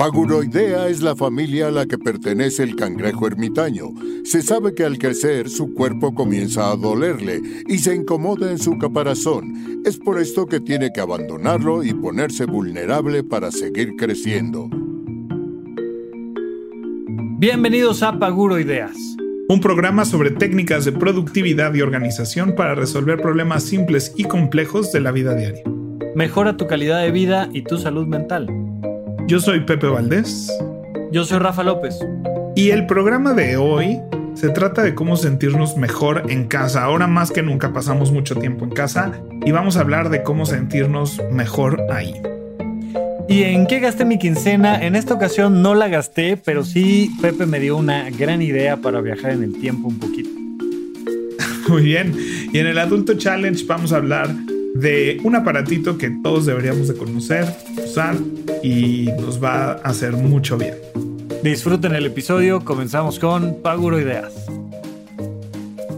Paguroidea es la familia a la que pertenece el cangrejo ermitaño. Se sabe que al crecer su cuerpo comienza a dolerle y se incomoda en su caparazón. Es por esto que tiene que abandonarlo y ponerse vulnerable para seguir creciendo. Bienvenidos a Paguroideas. Un programa sobre técnicas de productividad y organización para resolver problemas simples y complejos de la vida diaria. Mejora tu calidad de vida y tu salud mental. Yo soy Pepe Valdés. Yo soy Rafa López. Y el programa de hoy se trata de cómo sentirnos mejor en casa. Ahora más que nunca pasamos mucho tiempo en casa y vamos a hablar de cómo sentirnos mejor ahí. ¿Y en qué gasté mi quincena? En esta ocasión no la gasté, pero sí Pepe me dio una gran idea para viajar en el tiempo un poquito. Muy bien. Y en el Adulto Challenge vamos a hablar de un aparatito que todos deberíamos de conocer, usar y nos va a hacer mucho bien. Disfruten el episodio, comenzamos con Paguro Ideas.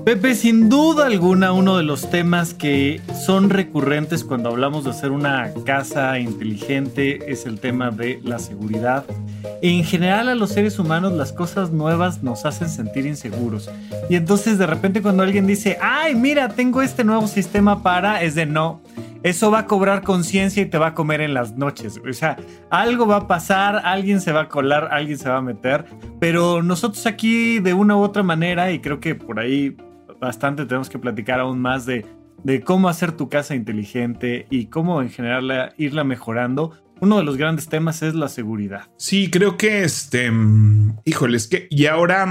Pepe, sin duda alguna, uno de los temas que son recurrentes cuando hablamos de hacer una casa inteligente es el tema de la seguridad. En general a los seres humanos las cosas nuevas nos hacen sentir inseguros. Y entonces de repente cuando alguien dice, ay, mira, tengo este nuevo sistema para, es de no. Eso va a cobrar conciencia y te va a comer en las noches. O sea, algo va a pasar, alguien se va a colar, alguien se va a meter. Pero nosotros aquí de una u otra manera, y creo que por ahí bastante tenemos que platicar aún más de, de cómo hacer tu casa inteligente y cómo en general irla mejorando. Uno de los grandes temas es la seguridad. Sí, creo que este, híjoles, que y ahora,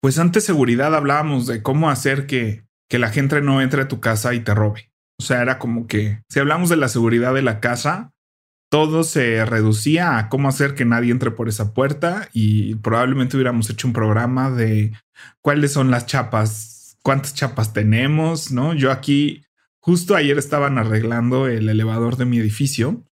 pues antes seguridad hablábamos de cómo hacer que, que la gente no entre a tu casa y te robe. O sea, era como que si hablamos de la seguridad de la casa, todo se reducía a cómo hacer que nadie entre por esa puerta y probablemente hubiéramos hecho un programa de cuáles son las chapas cuántas chapas tenemos, ¿no? Yo aquí, justo ayer estaban arreglando el elevador de mi edificio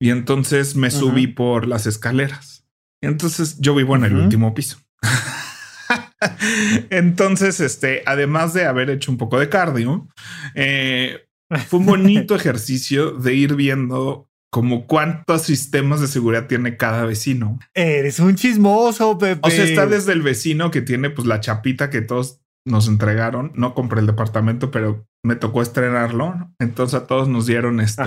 y entonces me subí por las escaleras. Entonces yo vivo en el último piso. entonces, este, además de haber hecho un poco de cardio, eh, fue un bonito ejercicio de ir viendo como cuántos sistemas de seguridad tiene cada vecino. Eres un chismoso, Pepe. O sea, está desde el vecino que tiene pues la chapita que todos nos entregaron. No compré el departamento, pero me tocó estrenarlo. Entonces a todos nos dieron este,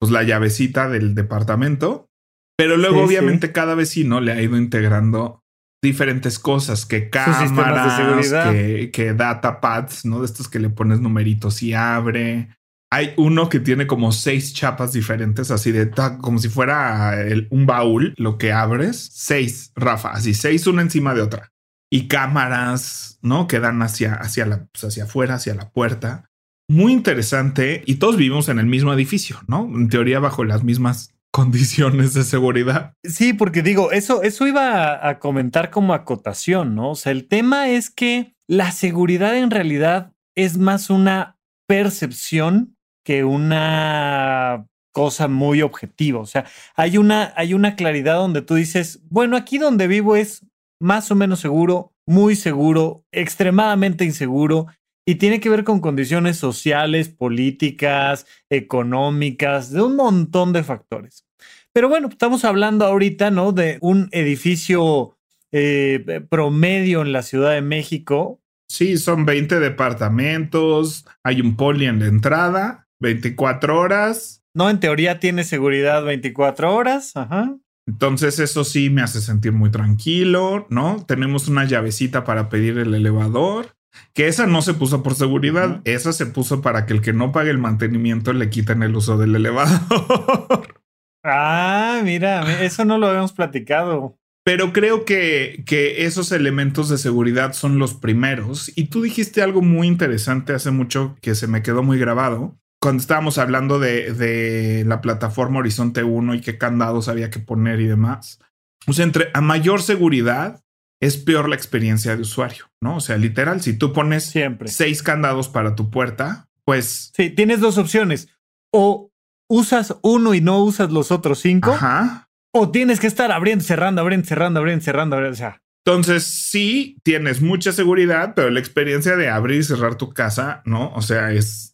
pues la llavecita del departamento. Pero luego, obviamente, cada vecino le ha ido integrando diferentes cosas, que cámaras, que, que data pads, ¿no? De estos que le pones numeritos y abre. Hay uno que tiene como seis chapas diferentes, así de como si fuera un baúl, lo que abres. Seis, Rafa, así seis una encima de otra y cámaras, ¿no? Que dan hacia, hacia, pues, hacia afuera, hacia la puerta. Muy interesante y todos vivimos en el mismo edificio, ¿no? En teoría bajo las mismas condiciones de seguridad. Sí, porque digo, eso, eso iba a comentar como acotación, ¿no? O sea, el tema es que la seguridad en realidad es más una percepción que una cosa muy objetiva. O sea, hay una, hay una claridad donde tú dices, bueno, aquí donde vivo es más o menos seguro, muy seguro, extremadamente inseguro y tiene que ver con condiciones sociales, políticas, económicas, de un montón de factores. Pero bueno, estamos hablando ahorita, ¿no? De un edificio eh, promedio en la Ciudad de México. Sí, son 20 departamentos, hay un poli en la entrada, 24 horas. No, en teoría tiene seguridad 24 horas, ajá. Entonces eso sí me hace sentir muy tranquilo, ¿no? Tenemos una llavecita para pedir el elevador, que esa no se puso por seguridad, esa se puso para que el que no pague el mantenimiento le quiten el uso del elevador. Ah, mira, eso no lo habíamos platicado. Pero creo que, que esos elementos de seguridad son los primeros. Y tú dijiste algo muy interesante hace mucho que se me quedó muy grabado. Cuando estábamos hablando de, de la plataforma Horizonte 1 y qué candados había que poner y demás. O sea, entre a mayor seguridad es peor la experiencia de usuario, ¿no? O sea, literal, si tú pones Siempre. seis candados para tu puerta, pues... Sí, tienes dos opciones. O usas uno y no usas los otros cinco. Ajá. O tienes que estar abriendo, cerrando, abriendo, cerrando, abriendo, cerrando, abriendo. O sea, Entonces, sí, tienes mucha seguridad, pero la experiencia de abrir y cerrar tu casa, ¿no? O sea, es,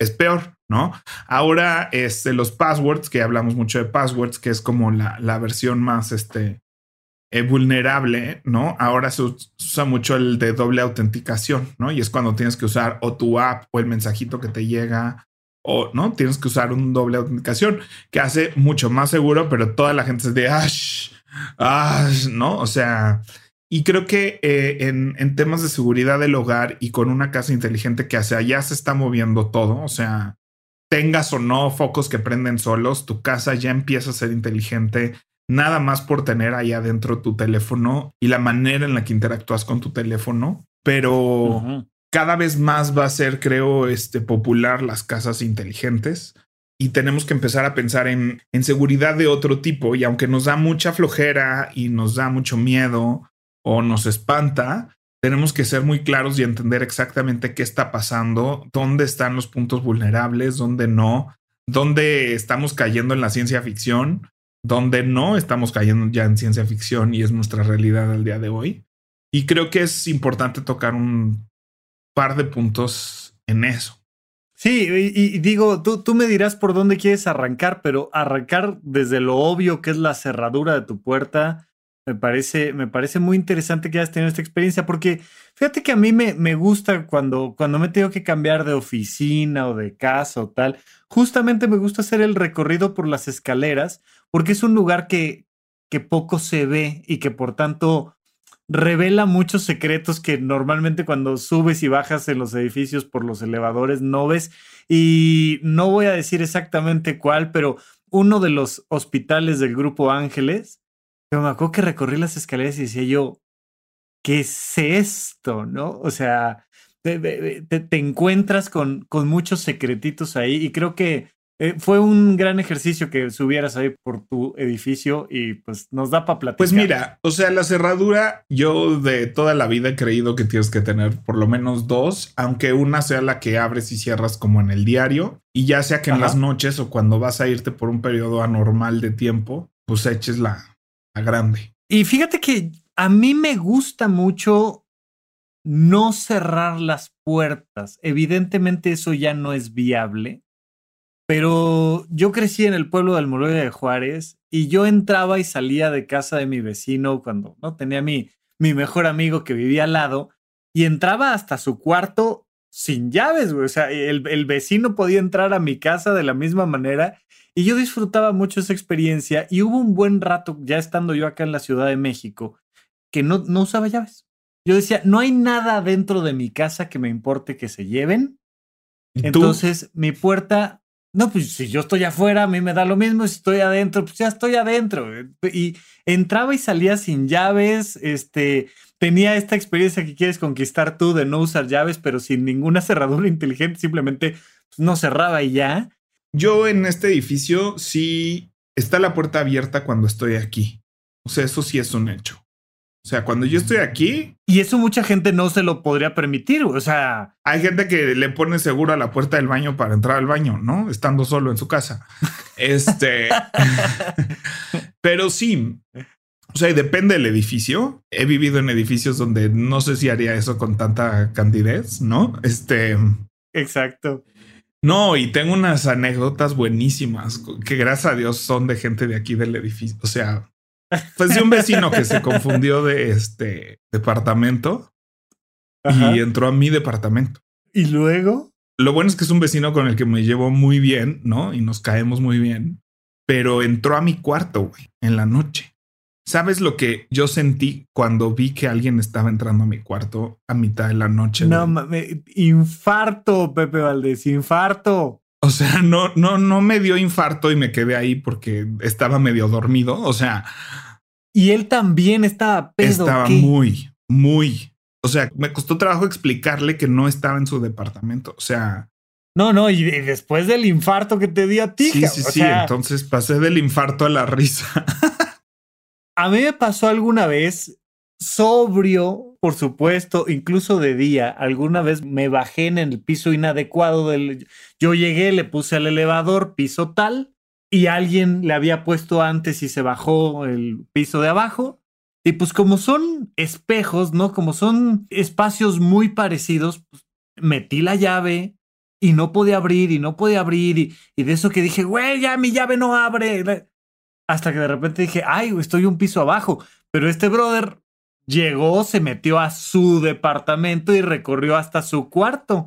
es, peor, ¿no? Ahora, este, los passwords, que hablamos mucho de passwords, que es como la, la versión más, este, eh, vulnerable, ¿no? Ahora se usa mucho el de doble autenticación, ¿no? Y es cuando tienes que usar o tu app o el mensajito que te llega o no tienes que usar un doble autenticación que hace mucho más seguro, pero toda la gente se dice, ash, ash, no? O sea, y creo que eh, en, en, temas de seguridad del hogar y con una casa inteligente que hacia allá se está moviendo todo, o sea, tengas o no focos que prenden solos, tu casa ya empieza a ser inteligente. Nada más por tener ahí adentro tu teléfono y la manera en la que interactúas con tu teléfono, pero uh -huh cada vez más va a ser, creo, este, popular las casas inteligentes y tenemos que empezar a pensar en, en, seguridad de otro tipo. Y aunque nos da mucha flojera y nos da mucho miedo o nos espanta, tenemos que ser muy claros y entender exactamente qué está pasando, dónde están los puntos vulnerables, dónde no, dónde estamos cayendo en la ciencia ficción, dónde no estamos cayendo ya en ciencia ficción y es nuestra realidad al día de hoy. Y creo que es importante tocar un par de puntos en eso. Sí, y, digo, tú, tú, me dirás por dónde quieres arrancar, pero arrancar desde lo obvio que es la cerradura de tu puerta, me parece, me parece muy interesante que hayas tenido esta experiencia, porque fíjate que a mí me, me gusta cuando, cuando me tengo que cambiar de oficina o de casa o tal, justamente me gusta hacer el recorrido por las escaleras, porque es un lugar que, que poco se ve y que por tanto revela muchos secretos que normalmente cuando subes y bajas en los edificios por los elevadores no ves. Y no voy a decir exactamente cuál, pero uno de los hospitales del grupo Ángeles, me acuerdo que recorrí las escaleras y decía yo, ¿qué es esto? ¿No? O sea, te, te, te encuentras con, con muchos secretitos ahí y creo que eh, fue un gran ejercicio que subieras ahí por tu edificio y pues nos da para platicar. Pues mira, o sea, la cerradura, yo de toda la vida he creído que tienes que tener por lo menos dos, aunque una sea la que abres y cierras como en el diario, y ya sea que en las noches o cuando vas a irte por un periodo anormal de tiempo, pues eches la, la grande. Y fíjate que a mí me gusta mucho no cerrar las puertas. Evidentemente eso ya no es viable pero yo crecí en el pueblo de Almoloya de Juárez y yo entraba y salía de casa de mi vecino cuando no tenía mi, mi mejor amigo que vivía al lado y entraba hasta su cuarto sin llaves, güey. O sea, el, el, vecino podía entrar a mi casa de la misma manera y yo disfrutaba mucho esa experiencia y hubo un buen rato, ya estando yo acá en la Ciudad de México, que no, no usaba llaves. Yo decía, no hay nada dentro de mi casa que me importe que se lleven. Entonces, mi puerta no, pues si yo estoy afuera, a mí me da lo mismo. Si estoy adentro, pues ya estoy adentro. Y entraba y salía sin llaves. Este tenía esta experiencia que quieres conquistar tú de no usar llaves, pero sin ninguna cerradura inteligente. Simplemente pues, no cerraba y ya. Yo en este edificio sí está la puerta abierta cuando estoy aquí. O sea, eso sí es un hecho. O sea, cuando yo estoy aquí. Y eso mucha gente no se lo podría permitir. O sea. Hay gente que le pone seguro a la puerta del baño para entrar al baño, ¿no? Estando solo en su casa. Este. Pero sí. O sea, depende del edificio. He vivido en edificios donde no sé si haría eso con tanta candidez, ¿no? Este. Exacto. No, y tengo unas anécdotas buenísimas que gracias a Dios son de gente de aquí del edificio. O sea, pues de un vecino que se confundió de este departamento Ajá. y entró a mi departamento. Y luego. Lo bueno es que es un vecino con el que me llevo muy bien, ¿no? Y nos caemos muy bien. Pero entró a mi cuarto, güey, en la noche. ¿Sabes lo que yo sentí cuando vi que alguien estaba entrando a mi cuarto a mitad de la noche? No, me, infarto, Pepe Valdés, infarto. O sea, no, no, no me dio infarto y me quedé ahí porque estaba medio dormido. O sea, Y él también estaba pedo. Estaba muy, muy. O sea, me costó trabajo explicarle que no estaba en su departamento. O sea. No, no, y, después del infarto que te dio a ti. Sí, sí, sí. Entonces pasé del infarto a la risa. a mí me pasó alguna vez sobrio, por supuesto, incluso de día. Alguna vez me bajé en el piso inadecuado del. Yo llegué, le puse al elevador piso tal y alguien le había puesto antes y se bajó el piso de abajo. Y pues como son espejos, ¿no? Como son espacios muy parecidos, pues, metí la llave y no podía abrir y no podía abrir y, y de eso que dije, güey, ya mi llave no abre. Hasta que de repente dije, ay, estoy un piso abajo. Pero este brother llegó, se metió a su departamento y recorrió hasta su cuarto.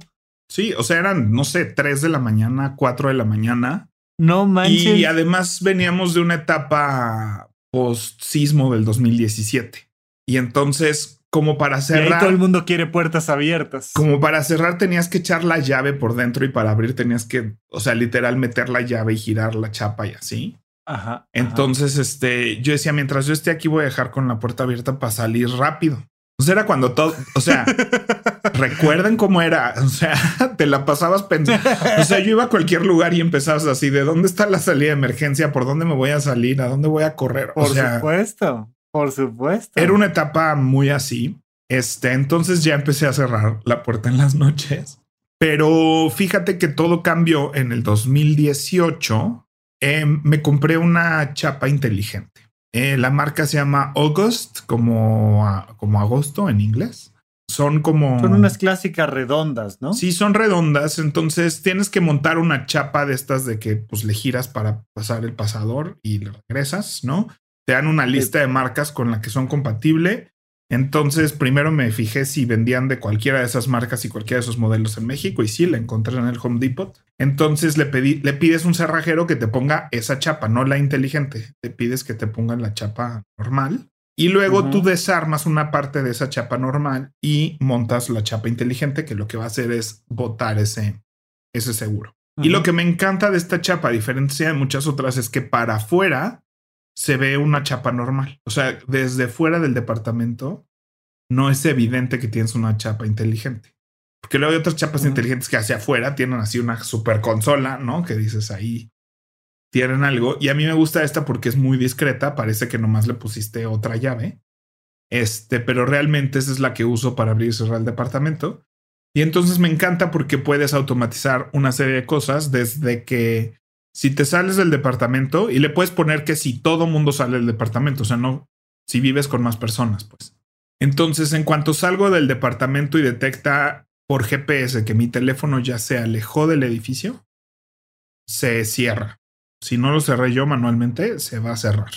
Sí, o sea, eran, no sé, 3 de la mañana, 4 de la mañana. No manches. Y además veníamos de una etapa post sismo del 2017. Y entonces, como para cerrar. todo el mundo quiere puertas abiertas. Como para cerrar, tenías que echar la llave por dentro y para abrir tenías que, o sea, literal meter la llave y girar la chapa y así. Ajá. Entonces, este, yo decía, mientras yo esté aquí, voy a dejar con la puerta abierta para salir rápido. O sea, era cuando todo, o sea, recuerden cómo era. O sea, te la pasabas pensando. O sea, yo iba a cualquier lugar y empezabas así: ¿de dónde está la salida de emergencia? ¿Por dónde me voy a salir? ¿A dónde voy a correr? por supuesto, por supuesto. Era una etapa muy así. Este, entonces ya empecé a cerrar la puerta en las noches. Pero fíjate que todo cambió en el 2018 Em, me compré una chapa inteligente. Eh, la marca se llama August, como, como agosto en inglés. Son como. Son unas clásicas redondas, ¿no? Sí, son redondas. Entonces tienes que montar una chapa de estas de que pues le giras para pasar el pasador y le regresas, ¿no? Te dan una lista de marcas con la que son compatibles entonces, primero me fijé si vendían de cualquiera de esas marcas y cualquiera de esos modelos en México y sí, la encontré en el Home Depot. Entonces le pedí, le pides un cerrajero que te ponga esa chapa, no la inteligente. Te pides que te pongan la chapa normal y luego tú desarmas una parte de esa chapa normal y montas la chapa inteligente que lo que va a hacer es botar ese, ese seguro. Y lo que me encanta de esta chapa, a diferencia de muchas otras, es que para afuera se ve una chapa normal. O sea, desde fuera del departamento no es evidente que tienes una chapa inteligente. Porque luego hay otras chapas inteligentes que hacia afuera tienen así una super consola, ¿no? Que dices ahí tienen algo. Y a mí me gusta esta porque es muy discreta. Parece que nomás le pusiste otra llave. Este, pero realmente esa es la que uso para abrir y cerrar el departamento. Y entonces me encanta porque puedes automatizar una serie de cosas desde que si te sales del departamento y le puedes poner que si todo mundo sale del departamento, o sea, no si vives con más personas, pues. Entonces, en cuanto salgo del departamento y detecta por GPS que mi teléfono ya se alejó del edificio, se cierra. Si no lo cerré yo manualmente, se va a cerrar.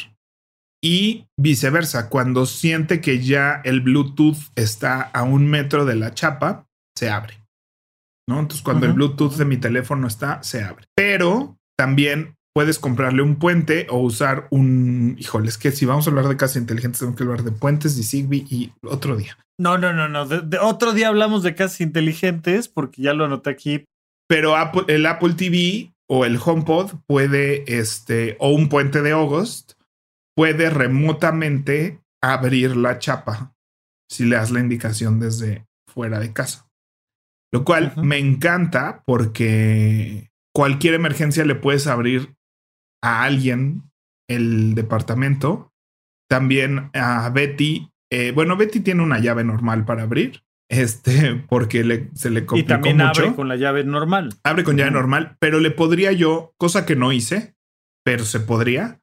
Y viceversa, cuando siente que ya el Bluetooth está a un metro de la chapa, se abre. ¿No? Entonces, cuando el Bluetooth de mi teléfono está, se abre. Pero también puedes comprarle un puente o usar un. Híjole, es que si vamos a hablar de casas inteligentes, tengo que hablar de puentes y Zigbee y otro día. No, no, no, no. De, otro día hablamos de casas inteligentes porque ya lo anoté aquí. Pero el Apple TV o el HomePod puede, este, o un puente de August, puede remotamente abrir la chapa si le das la indicación desde fuera de casa. Lo cual me encanta porque cualquier emergencia le puedes abrir a alguien el departamento. También a Betty. Eh, bueno, Betty tiene una llave normal para abrir. Este, porque le, se le complicó Y también abre con la llave normal. Abre con llave normal, pero le podría yo, cosa que no hice, pero se podría,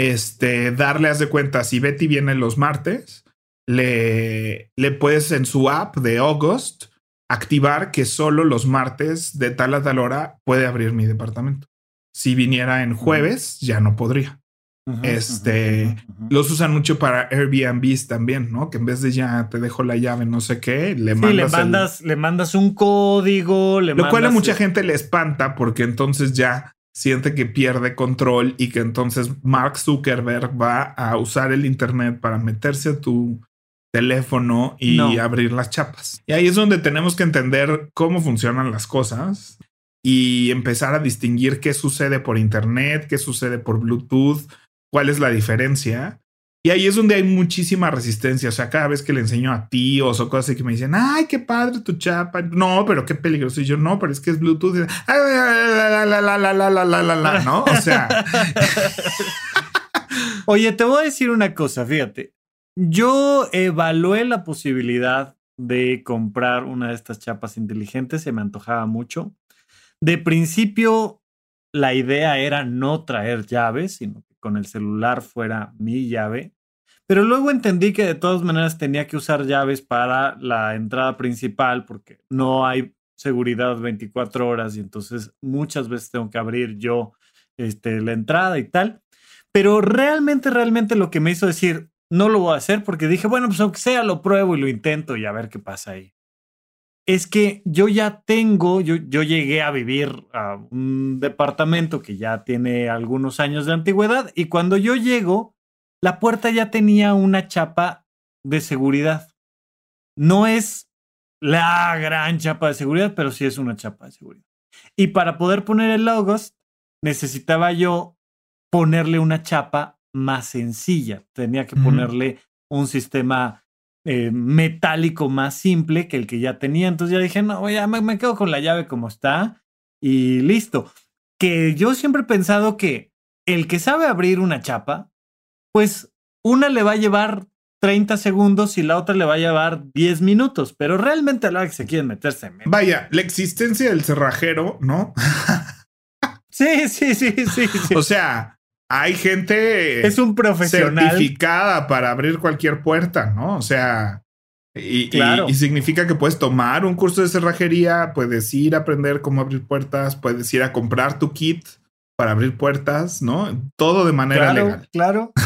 este, darle, haz de cuenta, si Betty viene los martes, le, le puedes en su app de August activar que solo los martes de tal a tal hora puede abrir mi departamento. Si viniera en jueves, ya no podría. este, los usan mucho para Airbnbs también, ¿no? Que en vez de ya te dejo la llave, no sé qué, le mandas. le mandas, un código, le Lo cual a mucha gente le espanta porque entonces ya siente que pierde control y que entonces Mark Zuckerberg va a usar el Internet para meterse a tu teléfono y abrir las chapas. Y ahí es donde tenemos que entender cómo funcionan las cosas y empezar a distinguir qué sucede por Internet, qué sucede por Bluetooth, cuál es la diferencia. Y ahí es donde hay muchísima resistencia. O sea, cada vez que le enseño a tíos o cosas que me dicen, ay, qué padre tu chapa. No, pero qué peligroso. Y yo, no, pero es que es Bluetooth. ¿no? O sea. Oye, te voy a decir una cosa, fíjate. Yo evalué la posibilidad de comprar una de estas chapas inteligentes, se me antojaba mucho. De principio, la idea era no traer llaves, sino que con el celular fuera mi llave. Pero luego entendí que de todas maneras tenía que usar llaves para la entrada principal porque no hay seguridad 24 horas y entonces muchas veces tengo que abrir yo este, la entrada y tal. Pero realmente, realmente lo que me hizo decir, no lo voy a hacer porque dije, bueno, pues aunque sea, lo pruebo y lo intento y a ver qué pasa ahí. Es que yo ya tengo, yo, yo llegué a vivir a un departamento que ya tiene algunos años de antigüedad y cuando yo llego, la puerta ya tenía una chapa de seguridad. No es la gran chapa de seguridad, pero sí es una chapa de seguridad. Y para poder poner el logos, necesitaba yo ponerle una chapa más sencilla. Tenía que ponerle un sistema eh, metálico más simple que el que ya tenía. Entonces ya dije, no, ya me, quedo con la llave como está y listo. Que yo siempre he pensado que el que sabe abrir una chapa, pues una le va a llevar 30 segundos y la otra le va a llevar 10 minutos, pero realmente a la que se quieren meterse. Vaya, la existencia del cerrajero, ¿no? sí, sí, sí, sí, sí. O sea, hay gente es un profesional certificada para abrir cualquier puerta, ¿no? O sea, y, y, significa que puedes tomar un curso de cerrajería, puedes ir a aprender cómo abrir puertas, puedes ir a comprar tu kit para abrir puertas, ¿no? Todo de manera legal. Claro.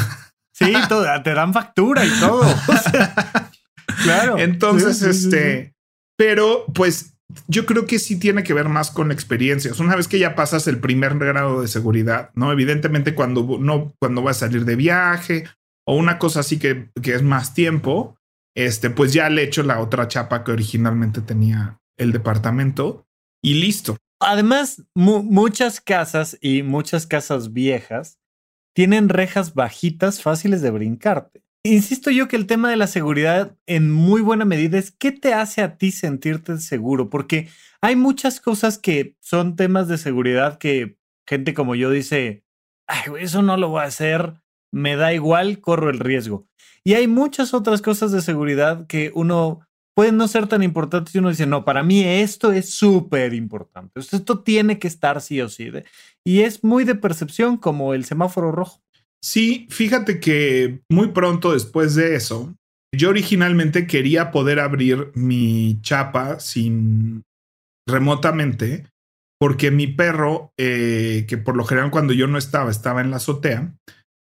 Sí, todo, te dan factura y todo. claro. Entonces, este, pero pues yo creo que sí tiene que ver más con experiencias. Una vez que ya pasas el primer grado de seguridad, ¿no? Evidentemente cuando no, cuando vas a salir de viaje o una cosa así que, que es más tiempo, este, pues ya le echo la otra chapa que originalmente tenía el departamento y listo. Además, muchas casas y muchas casas viejas tienen rejas bajitas fáciles de brincarte. Insisto yo que el tema de la seguridad en muy buena medida es qué te hace a ti sentirte seguro, porque hay muchas cosas que son temas de seguridad que gente como yo dice, Ay, eso no lo voy a hacer, me da igual, corro el riesgo. Y hay muchas otras cosas de seguridad que uno puede no ser tan importante y uno dice, no, para mí esto es súper importante, esto tiene que estar sí o sí. Y es muy de percepción como el semáforo rojo. Sí, fíjate que muy pronto después de eso, yo originalmente quería poder abrir mi chapa sin remotamente, porque mi perro, eh, que por lo general cuando yo no estaba, estaba en la azotea,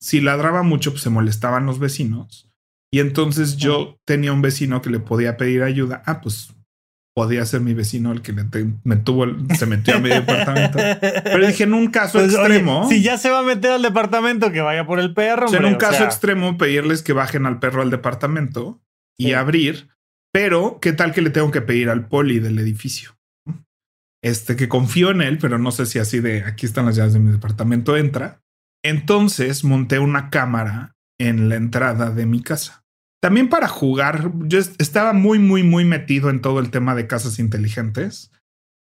si ladraba mucho, pues se molestaban los vecinos. Y entonces yo tenía un vecino que le podía pedir ayuda. Ah, pues podía ser mi vecino el que me tuvo, se metió a mi departamento. Pero dije, en un caso pues, extremo. si ya se va a meter al departamento, que vaya por el perro. en un caso extremo, pedirles que bajen al perro al departamento y abrir. Pero, ¿qué tal que le tengo que pedir al poli del edificio? Este que confío en él, pero no sé si así de aquí están las llaves de mi departamento entra. Entonces monté una cámara en la entrada de mi casa. También para jugar, yo estaba muy, muy, muy metido en todo el tema de casas inteligentes.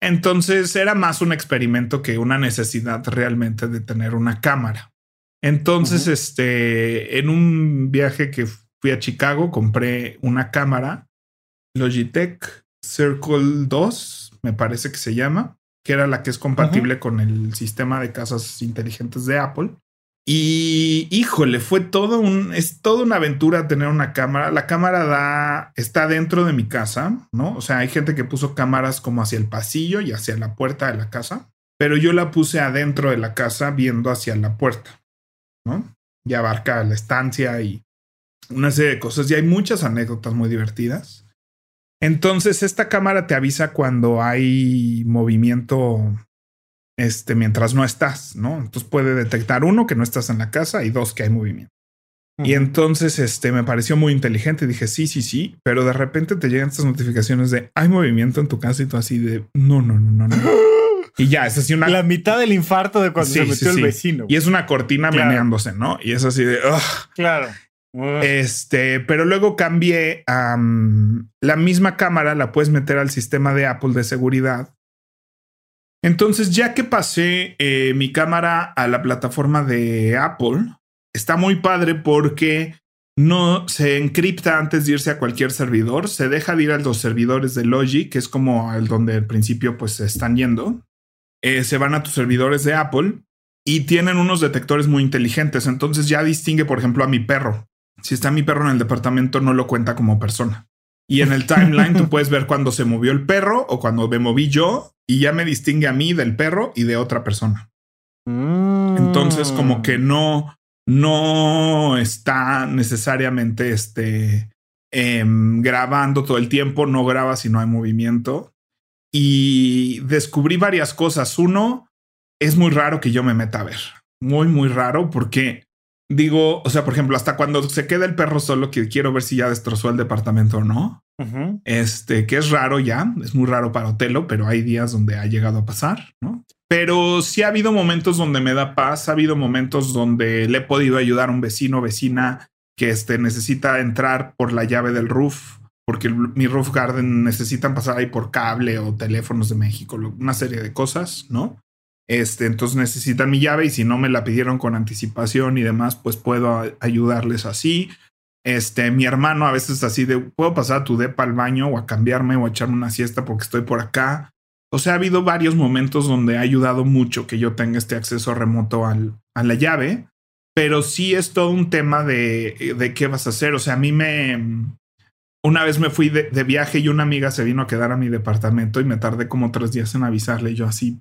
Entonces era más un experimento que una necesidad realmente de tener una cámara. Entonces, este, en un viaje que fui a Chicago, compré una cámara Logitech Circle 2, me parece que se llama, que era la que es compatible con el sistema de casas inteligentes de Apple. Y híjole, fue todo un, es toda una aventura tener una cámara. La cámara da, está dentro de mi casa, ¿no? O sea, hay gente que puso cámaras como hacia el pasillo y hacia la puerta de la casa, pero yo la puse adentro de la casa viendo hacia la puerta, ¿no? Y abarca la estancia y una serie de cosas. Y hay muchas anécdotas muy divertidas. Entonces, esta cámara te avisa cuando hay movimiento este, mientras no estás, ¿no? Entonces puede detectar uno que no estás en la casa y dos que hay movimiento. Y entonces este me pareció muy inteligente. Dije, sí, sí, sí, pero de repente te llegan estas notificaciones de hay movimiento en tu casa y tú así de no, no, no, no, no. Y ya, es así una. La mitad del infarto de cuando se metió el vecino. Y es una cortina meneándose, ¿no? Y es así de. Claro. Este, pero luego cambié a la misma cámara, la puedes meter al sistema de Apple de seguridad. Entonces, ya que pasé eh, mi cámara a la plataforma de Apple, está muy padre porque no se encripta antes de irse a cualquier servidor, se deja de ir a los servidores de Logic, que es como el donde al principio pues se están yendo. Eh, se van a tus servidores de Apple y tienen unos detectores muy inteligentes. Entonces ya distingue, por ejemplo, a mi perro. Si está mi perro en el departamento, no lo cuenta como persona. Y en el timeline tú puedes ver cuando se movió el perro o cuando me moví yo y ya me distingue a mí del perro y de otra persona. Entonces, como que no, no está necesariamente este, em, grabando todo el tiempo, no graba si no hay movimiento. Y descubrí varias cosas. Uno, es muy raro que yo me meta a ver. Muy, muy raro porque digo, o sea, por ejemplo, hasta cuando se queda el perro solo, que quiero ver si ya destrozó el departamento o no. Este, que es raro ya, es muy raro para Otelo, pero hay días donde ha llegado a pasar, ¿no? Pero sí ha habido momentos donde me da paz, ha habido momentos donde le he podido ayudar a un vecino o vecina que este, necesita entrar por la llave del roof, porque mi roof garden necesitan pasar ahí por cable o teléfonos de México, una serie de cosas, ¿no? Este, entonces necesitan mi llave y si no me la pidieron con anticipación y demás, pues puedo ayudarles así. Este, mi hermano a veces así de, puedo pasar a tu depa al baño o a cambiarme o a echarme una siesta porque estoy por acá. O sea, ha habido varios momentos donde ha ayudado mucho que yo tenga este acceso remoto al, a la llave, pero sí es todo un tema de, de qué vas a hacer. O sea, a mí me... Una vez me fui de, de, viaje y una amiga se vino a quedar a mi departamento y me tardé como tres días en avisarle. yo así,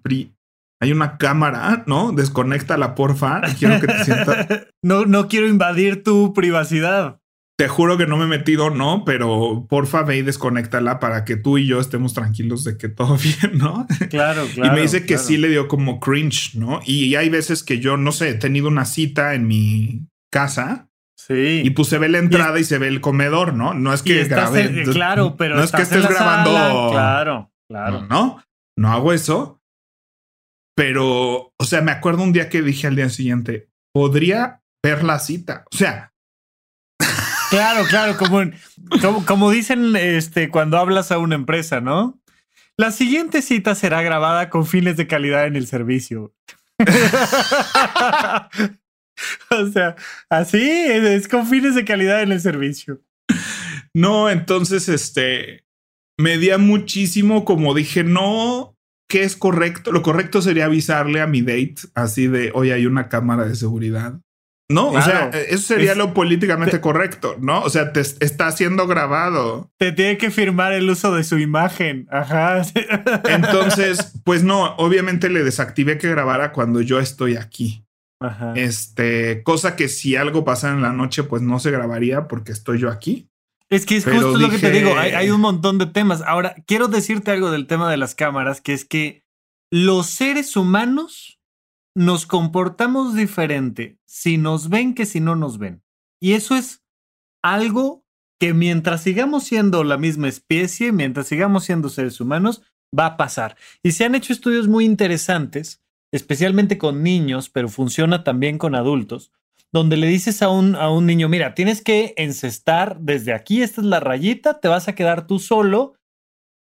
hay una cámara, ¿no? Desconéctala, porfa. Quiero que te sientas. no, no quiero invadir tu privacidad. Te juro que no me he metido, no, pero porfa ve y desconéctala para que tú y yo estemos tranquilos de que todo bien, ¿no? Claro, claro. Y me dice que sí le dio como cringe, ¿no? Y hay veces que yo, no sé, he tenido una cita en mi casa. Sí. Y pues se ve la entrada y, se ve el comedor, ¿no? No es que grabe. claro, pero no es que estés grabando. Claro, claro. No, no hago eso. Pero, o sea, me acuerdo un día que dije al día siguiente, podría ver la cita. O sea. Claro, claro, como, como, como, dicen este, cuando hablas a una empresa, ¿no? La siguiente cita será grabada con fines de calidad en el servicio. o sea, así es con fines de calidad en el servicio. No, entonces, este, me di muchísimo como dije, no, ¿qué es correcto? Lo correcto sería avisarle a mi date así de, hoy hay una cámara de seguridad. No, o sea, eso sería lo políticamente correcto, ¿no? O sea, te está siendo grabado. Te tiene que firmar el uso de su imagen. Ajá. Entonces, pues no, obviamente le desactivé que grabara cuando yo estoy aquí. Ajá. Este, cosa que si algo pasa en la noche, pues no se grabaría porque estoy yo aquí. Es que es justo lo que te digo, hay, un montón de temas. Ahora, quiero decirte algo del tema de las cámaras, que es que los seres humanos nos comportamos diferente si nos ven que si no nos ven. Y eso es algo que mientras sigamos siendo la misma especie, mientras sigamos siendo seres humanos, va a pasar. Y se han hecho estudios muy interesantes, especialmente con niños, pero funciona también con adultos, donde le dices a un, a un niño, mira, tienes que encestar desde aquí, esta es la rayita, te vas a quedar tú solo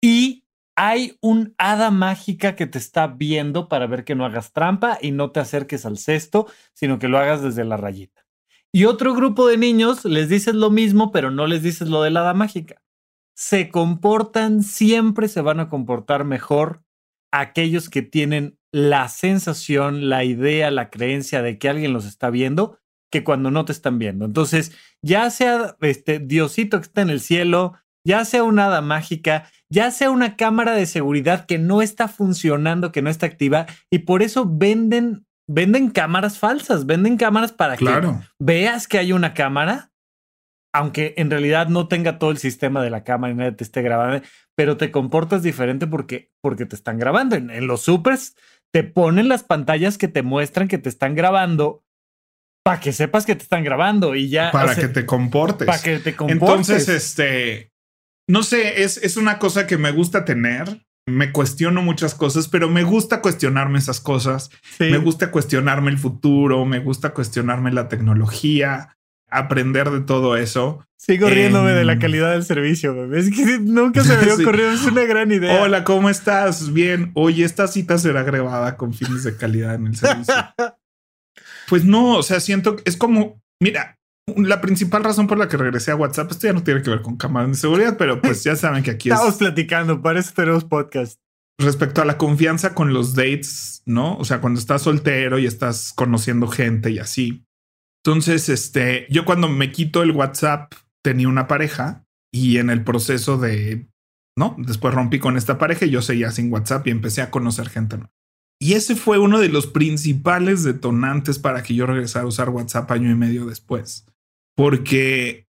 y hay un hada mágica que te está viendo para ver que no hagas trampa y no te acerques al cesto, sino que lo hagas desde la rayita. Y otro grupo de niños les dices lo mismo, pero no les dices lo de la hada mágica. Se comportan, siempre se van a comportar mejor aquellos que tienen la sensación, la idea, la creencia de que alguien los está viendo que cuando no te están viendo. Entonces, ya sea este Diosito que está en el cielo, ya sea una hada mágica, ya sea una cámara de seguridad que no está funcionando, que no está activa, y por eso venden, venden cámaras falsas, venden cámaras para que veas que hay una cámara, aunque en realidad no tenga todo el sistema de la cámara y nadie te esté grabando, pero te comportas diferente porque, porque te están grabando. En, en los supers te ponen las pantallas que te muestran que te están grabando para que sepas que te están grabando y ya. Para que te comportes. Para que te comportes. Entonces, este, no sé, es, es una cosa que me gusta tener. Me cuestiono muchas cosas, pero me gusta cuestionarme esas cosas. Me gusta cuestionarme el futuro, me gusta cuestionarme la tecnología. aprender de todo eso. Sigo riéndome de la calidad del servicio, Es que nunca se me había ocurrido, es una gran idea. Hola, ¿cómo estás? Bien. Oye, esta cita será grabada con fines de calidad en el servicio. pues no, o sea, siento que es como, mira, la principal razón por la que regresé a WhatsApp, esto ya no tiene que ver con cámaras de seguridad, pero pues ya saben que aquí Estamos platicando, para eso tenemos podcast. Respecto a la confianza con los dates, ¿no? O sea, cuando estás soltero y estás conociendo gente y así. Entonces, este, yo cuando me quito el WhatsApp tenía una pareja y en el proceso de, ¿no? Después rompí con esta pareja y yo seguía sin WhatsApp y empecé a conocer gente. Y ese fue uno de los principales detonantes para que yo regresara a usar WhatsApp año y medio después porque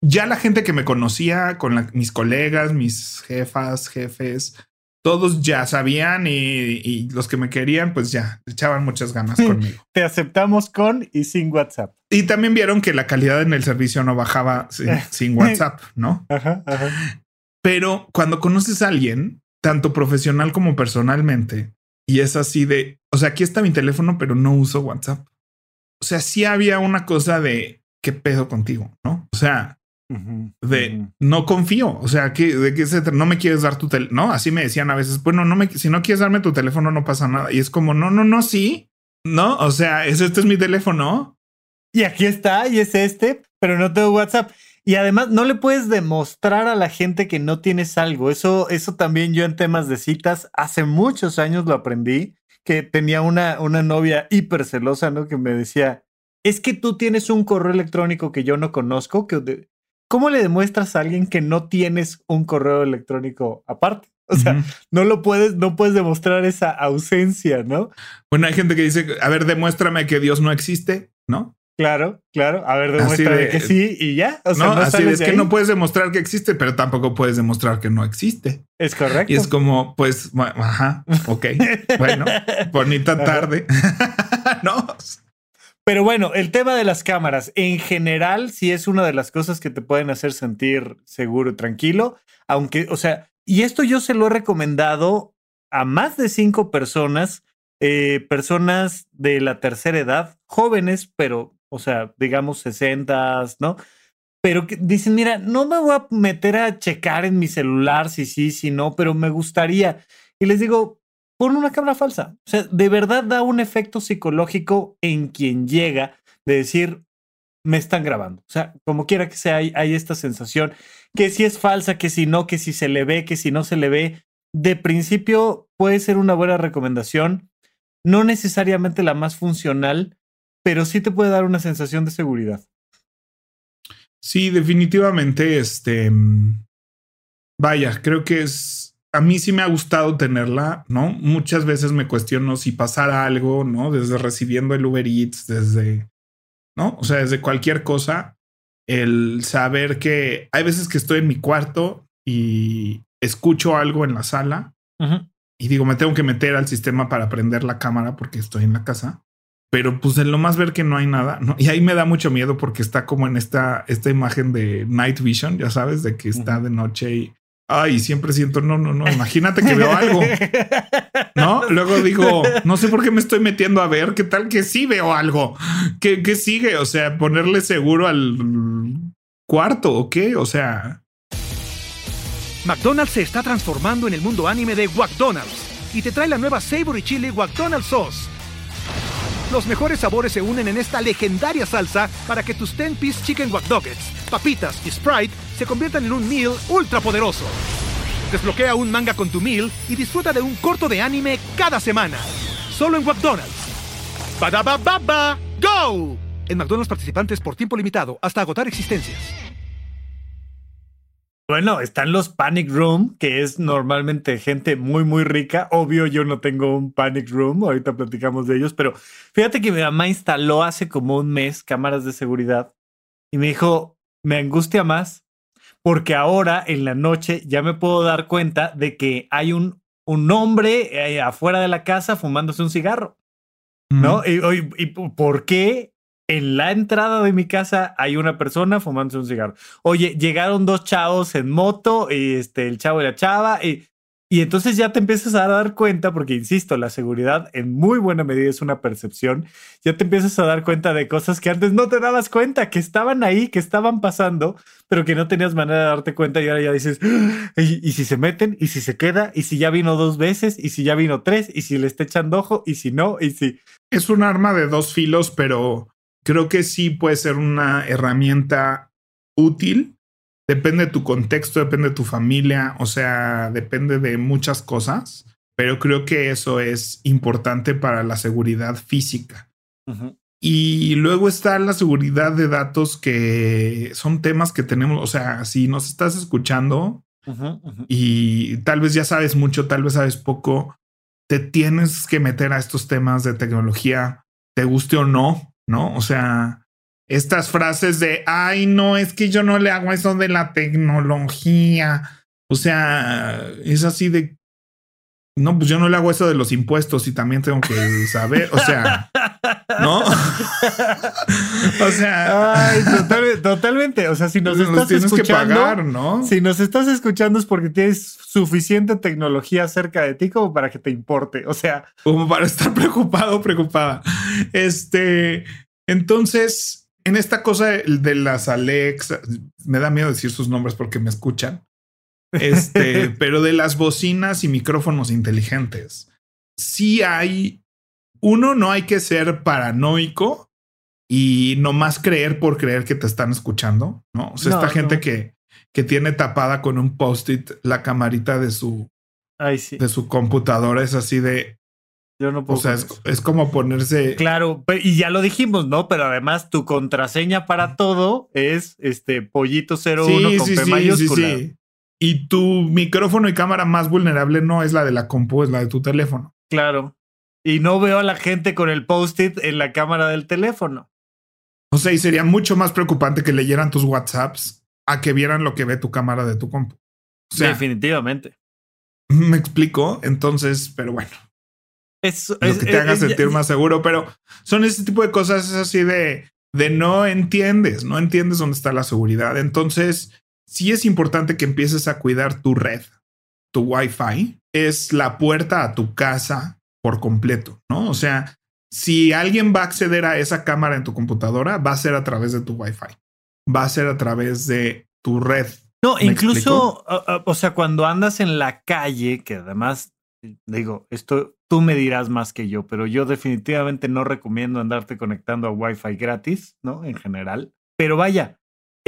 ya la gente que me conocía, con mis colegas, mis jefas, jefes, todos ya sabían y, los que me querían, pues ya echaban muchas ganas conmigo. Te aceptamos con y sin WhatsApp. Y también vieron que la calidad en el servicio no bajaba sin, WhatsApp, ¿no? Ajá, ajá. Pero cuando conoces a alguien, tanto profesional como personalmente, y es así de, o sea, aquí está mi teléfono, pero no uso WhatsApp. O sea, sí había una cosa de, ¿qué pedo contigo? ¿No? O sea, de no confío. O sea, que de que no me quieres dar tu teléfono. No, así me decían a veces. Bueno, no me, si no quieres darme tu teléfono, no pasa nada. Y es como, no, no, no, sí. No, o sea, es, este es mi teléfono. Y aquí está, y es este, pero no tengo WhatsApp. Y además no le puedes demostrar a la gente que no tienes algo. Eso, eso también yo en temas de citas hace muchos años lo aprendí, que tenía una, una novia hiper celosa, ¿no? Que me decía, es que tú tienes un correo electrónico que yo no conozco. Que, ¿Cómo le demuestras a alguien que no tienes un correo electrónico aparte? O sea, no lo puedes, no puedes demostrar esa ausencia, ¿no? Bueno, hay gente que dice, a ver, demuéstrame que Dios no existe, ¿no? Claro, claro. A ver, demuéstrame que sí y ya. O sea, no, así es que no puedes demostrar que existe, pero tampoco puedes demostrar que no existe. Es correcto. Y es como, pues, ajá, ok. bueno, bonita tarde. no. Pero bueno, el tema de las cámaras, en general, sí es una de las cosas que te pueden hacer sentir seguro tranquilo. Aunque, o sea, y esto yo se lo he recomendado a más de cinco personas, eh, personas de la tercera edad, jóvenes, pero, o sea, digamos 60, ¿no? Pero que dicen, mira, no me voy a meter a checar en mi celular si sí, si no, pero me gustaría. Y les digo, Pon una cámara falsa. O sea, de verdad da un efecto psicológico en quien llega de decir, me están grabando. O sea, como quiera que sea, hay, hay, esta sensación que si es falsa, que si no, que si se le ve, que si no se le ve. De principio puede ser una buena recomendación, no necesariamente la más funcional, pero sí te puede dar una sensación de seguridad. Sí, definitivamente, este, vaya, creo que es a mí sí me ha gustado tenerla, ¿no? Muchas veces me cuestiono si pasara algo, ¿no? Desde recibiendo el Uber Eats, desde, ¿no? O sea, desde cualquier cosa, el saber que hay veces que estoy en mi cuarto y escucho algo en la sala y digo, me tengo que meter al sistema para prender la cámara porque estoy en la casa. Pero pues en lo más ver que no hay nada, ¿no? Y ahí me da mucho miedo porque está como en esta, esta imagen de night vision, ya sabes, de que está de noche y Ay, siempre siento, no, no, no, imagínate que veo algo. No, luego digo, no sé por qué me estoy metiendo a ver, qué tal que sí veo algo. ¿Qué, qué sigue? O sea, ponerle seguro al cuarto o qué? O sea. McDonald's se está transformando en el mundo anime de McDonald's y te trae la nueva Savory Chili McDonald's Sauce los mejores sabores se unen en esta legendaria salsa para que tus 10-piece chicken wack papitas y Sprite se conviertan en un meal ultra poderoso. Desbloquea un manga con tu meal y disfruta de un corto de anime cada semana. Solo en McDonald's. baba ¡Go! En McDonald's participantes por tiempo limitado hasta agotar existencias. Bueno, están los Panic Room, que es normalmente gente muy, muy rica. Obvio, yo no tengo un Panic Room, ahorita platicamos de ellos, pero fíjate que mi mamá instaló hace como un mes cámaras de seguridad y me dijo, me angustia más porque ahora en la noche ya me puedo dar cuenta de que hay un, un hombre eh, afuera de la casa fumándose un cigarro. ¿No? y, y, por qué en la entrada de mi casa hay una persona fumándose un cigarro. Oye, llegaron dos chavos en moto, y este, el chavo y la chava, y Y entonces ya te empiezas a dar cuenta, porque insisto, la seguridad en muy buena medida es una percepción, ya te empiezas a dar cuenta de cosas que antes no te dabas cuenta, que estaban ahí, que estaban pasando, pero que no tenías manera de darte cuenta y ahora ya dices, ah, ¿y, si se meten? ¿Y si se queda? ¿Y si ya vino dos veces? ¿Y si ya vino tres? ¿Y si le está echando ojo? ¿Y si no? ¿Y si... Es un arma de dos filos, pero creo que sí puede ser una herramienta útil. Depende de tu contexto, depende de tu familia, o sea, depende de muchas cosas, pero creo que eso es importante para la seguridad física. Y luego está la seguridad de datos que son temas que tenemos, o sea, si nos estás escuchando y tal vez ya sabes mucho, tal vez sabes poco, te tienes que meter a estos temas de tecnología, te guste o no, ¿no? O sea, estas frases de, ay, no, es que yo no le hago eso de la tecnología. O sea, es así de, no, pues yo no le hago eso de los impuestos y también tengo que saber, o sea, ¿no? o sea, ay, totalmente, o sea, si nos estás escuchando, ¿no? Si nos estás escuchando es porque tienes suficiente tecnología cerca de ti como para que te importe, o sea, como para estar preocupado, preocupada. Este, entonces, en esta cosa de las Alexa, me da miedo decir sus nombres porque me escuchan. Este, pero de las bocinas y micrófonos inteligentes, sí hay uno, no hay que ser paranoico y no más creer por creer que te están escuchando. No, o sea, esta gente que, que tiene tapada con un post-it la camarita de su, de su computadora es así de yo no puedo. O sea, es, como ponerse. Claro, y ya lo dijimos, ¿no? Pero además tu contraseña para todo es este pollito 01 con P mayúscula. Sí, y tu micrófono y cámara más vulnerable no es la de la compu, es la de tu teléfono. Claro. Y no veo a la gente con el post-it en la cámara del teléfono. O sea, y sería mucho más preocupante que leyeran tus WhatsApps a que vieran lo que ve tu cámara de tu compu. Definitivamente. Me explico. Entonces, pero bueno. Es, lo que te haga sentir más seguro, pero son ese tipo de cosas así de, de no entiendes, no entiendes dónde está la seguridad. Entonces, sí es importante que empieces a cuidar tu red, tu Wi-Fi es la puerta a tu casa por completo, ¿no? O sea, si alguien va a acceder a esa cámara en tu computadora, va a ser a través de tu Wi-Fi, va a ser a través de tu red. No, incluso, o sea, cuando andas en la calle, que además digo, esto tú me dirás más que yo, pero yo definitivamente no recomiendo andarte conectando a Wi-Fi gratis, ¿no? En general. Pero vaya,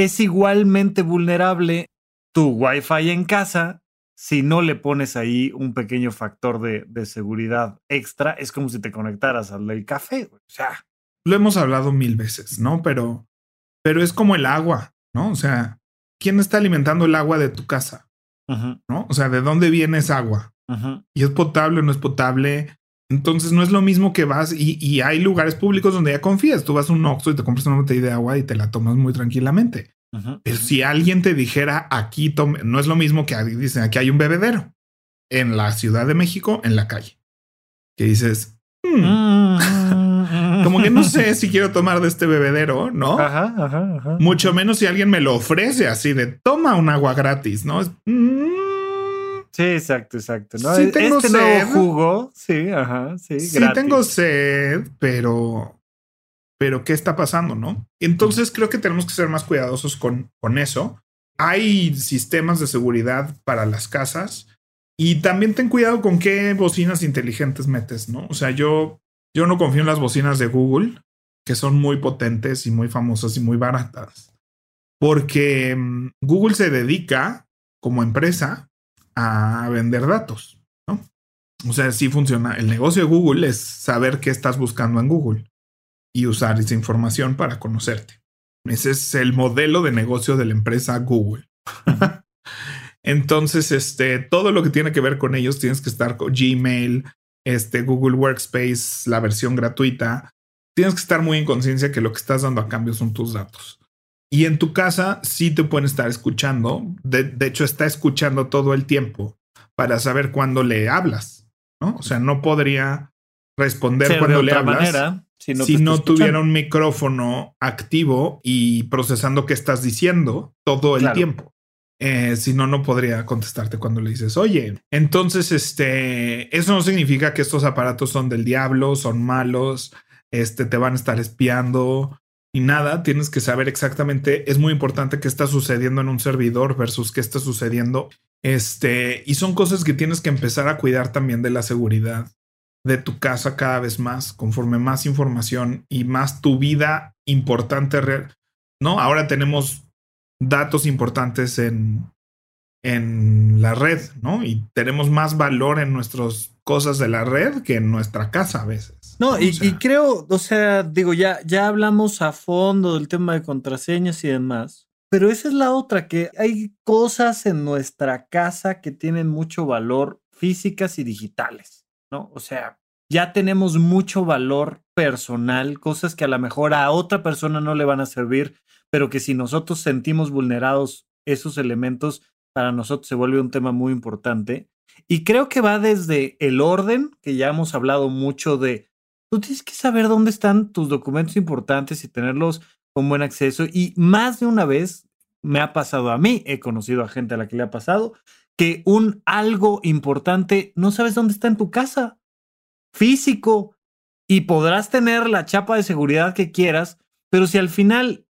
es igualmente vulnerable tu Wi-Fi en casa si no le pones ahí un pequeño factor de, de seguridad extra. Es como si te conectaras al del café. O sea, lo hemos hablado mil veces, ¿no? Pero, pero es como el agua, ¿no? O sea, ¿quién está alimentando el agua de tu casa? ¿No? O sea, ¿de dónde viene esa agua? Y es potable o no es potable. Entonces no es lo mismo que vas y, hay lugares públicos donde ya confías. Tú vas a un Oxxo y te compras una botella de agua y te la tomas muy tranquilamente. Pero si alguien te dijera aquí, tome, no es lo mismo que dicen aquí hay un bebedero en la Ciudad de México, en la calle. Que dices, hmm, como que no sé si quiero tomar de este bebedero, ¿no? Mucho menos si alguien me lo ofrece así de toma un agua gratis, ¿no? Es, mm, Sí, exacto, exacto. ¿no? Sí tengo este sed. jugo, sí, ajá, sí. Sí tengo sed, pero, pero ¿qué está pasando, no? Entonces creo que tenemos que ser más cuidadosos con, con eso. Hay sistemas de seguridad para las casas y también ten cuidado con qué bocinas inteligentes metes, ¿no? O sea, yo, yo no confío en las bocinas de Google, que son muy potentes y muy famosas y muy baratas, porque mm, Google se dedica como empresa a vender datos, ¿no? O sea, sí funciona. El negocio de Google es saber qué estás buscando en Google y usar esa información para conocerte. Ese es el modelo de negocio de la empresa Google. Entonces, este, todo lo que tiene que ver con ellos tienes que estar con Gmail, este, Google Workspace, la versión gratuita. Tienes que estar muy en conciencia que lo que estás dando a cambio son tus datos. Y en tu casa sí te pueden estar escuchando. De, hecho, está escuchando todo el tiempo para saber cuándo le hablas. ¿no? O sea, no podría responder cuando le hablas si no, si no tuviera un micrófono activo y procesando qué estás diciendo todo el tiempo. Eh, si no, no podría contestarte cuando le dices, oye, entonces, este, eso no significa que estos aparatos son del diablo, son malos, este, te van a estar espiando y nada. Tienes que saber exactamente, es muy importante qué está sucediendo en un servidor versus qué está sucediendo. Este, y son cosas que tienes que empezar a cuidar también de la seguridad de tu casa cada vez más, conforme más información y más tu vida importante, ¿no? Ahora tenemos datos importantes en, en la red, ¿no? Y tenemos más valor en nuestras cosas de la red que en nuestra casa a veces. No, y, y, creo, o sea, digo, ya, ya hablamos a fondo del tema de contraseñas y demás, pero esa es la otra, que hay cosas en nuestra casa que tienen mucho valor físicas y digitales, ¿no? O sea, ya tenemos mucho valor personal, cosas que a lo mejor a otra persona no le van a servir, pero que si nosotros sentimos vulnerados esos elementos, para nosotros se vuelve un tema muy importante. Y creo que va desde el orden, que ya hemos hablado mucho de, tú tienes que saber dónde están tus documentos importantes y tenerlos con buen acceso. Y más de una vez me ha pasado a mí, he conocido a gente a la que le ha pasado, que un algo importante no sabes dónde está en tu casa, físico, y podrás tener la chapa de seguridad que quieras, pero si al final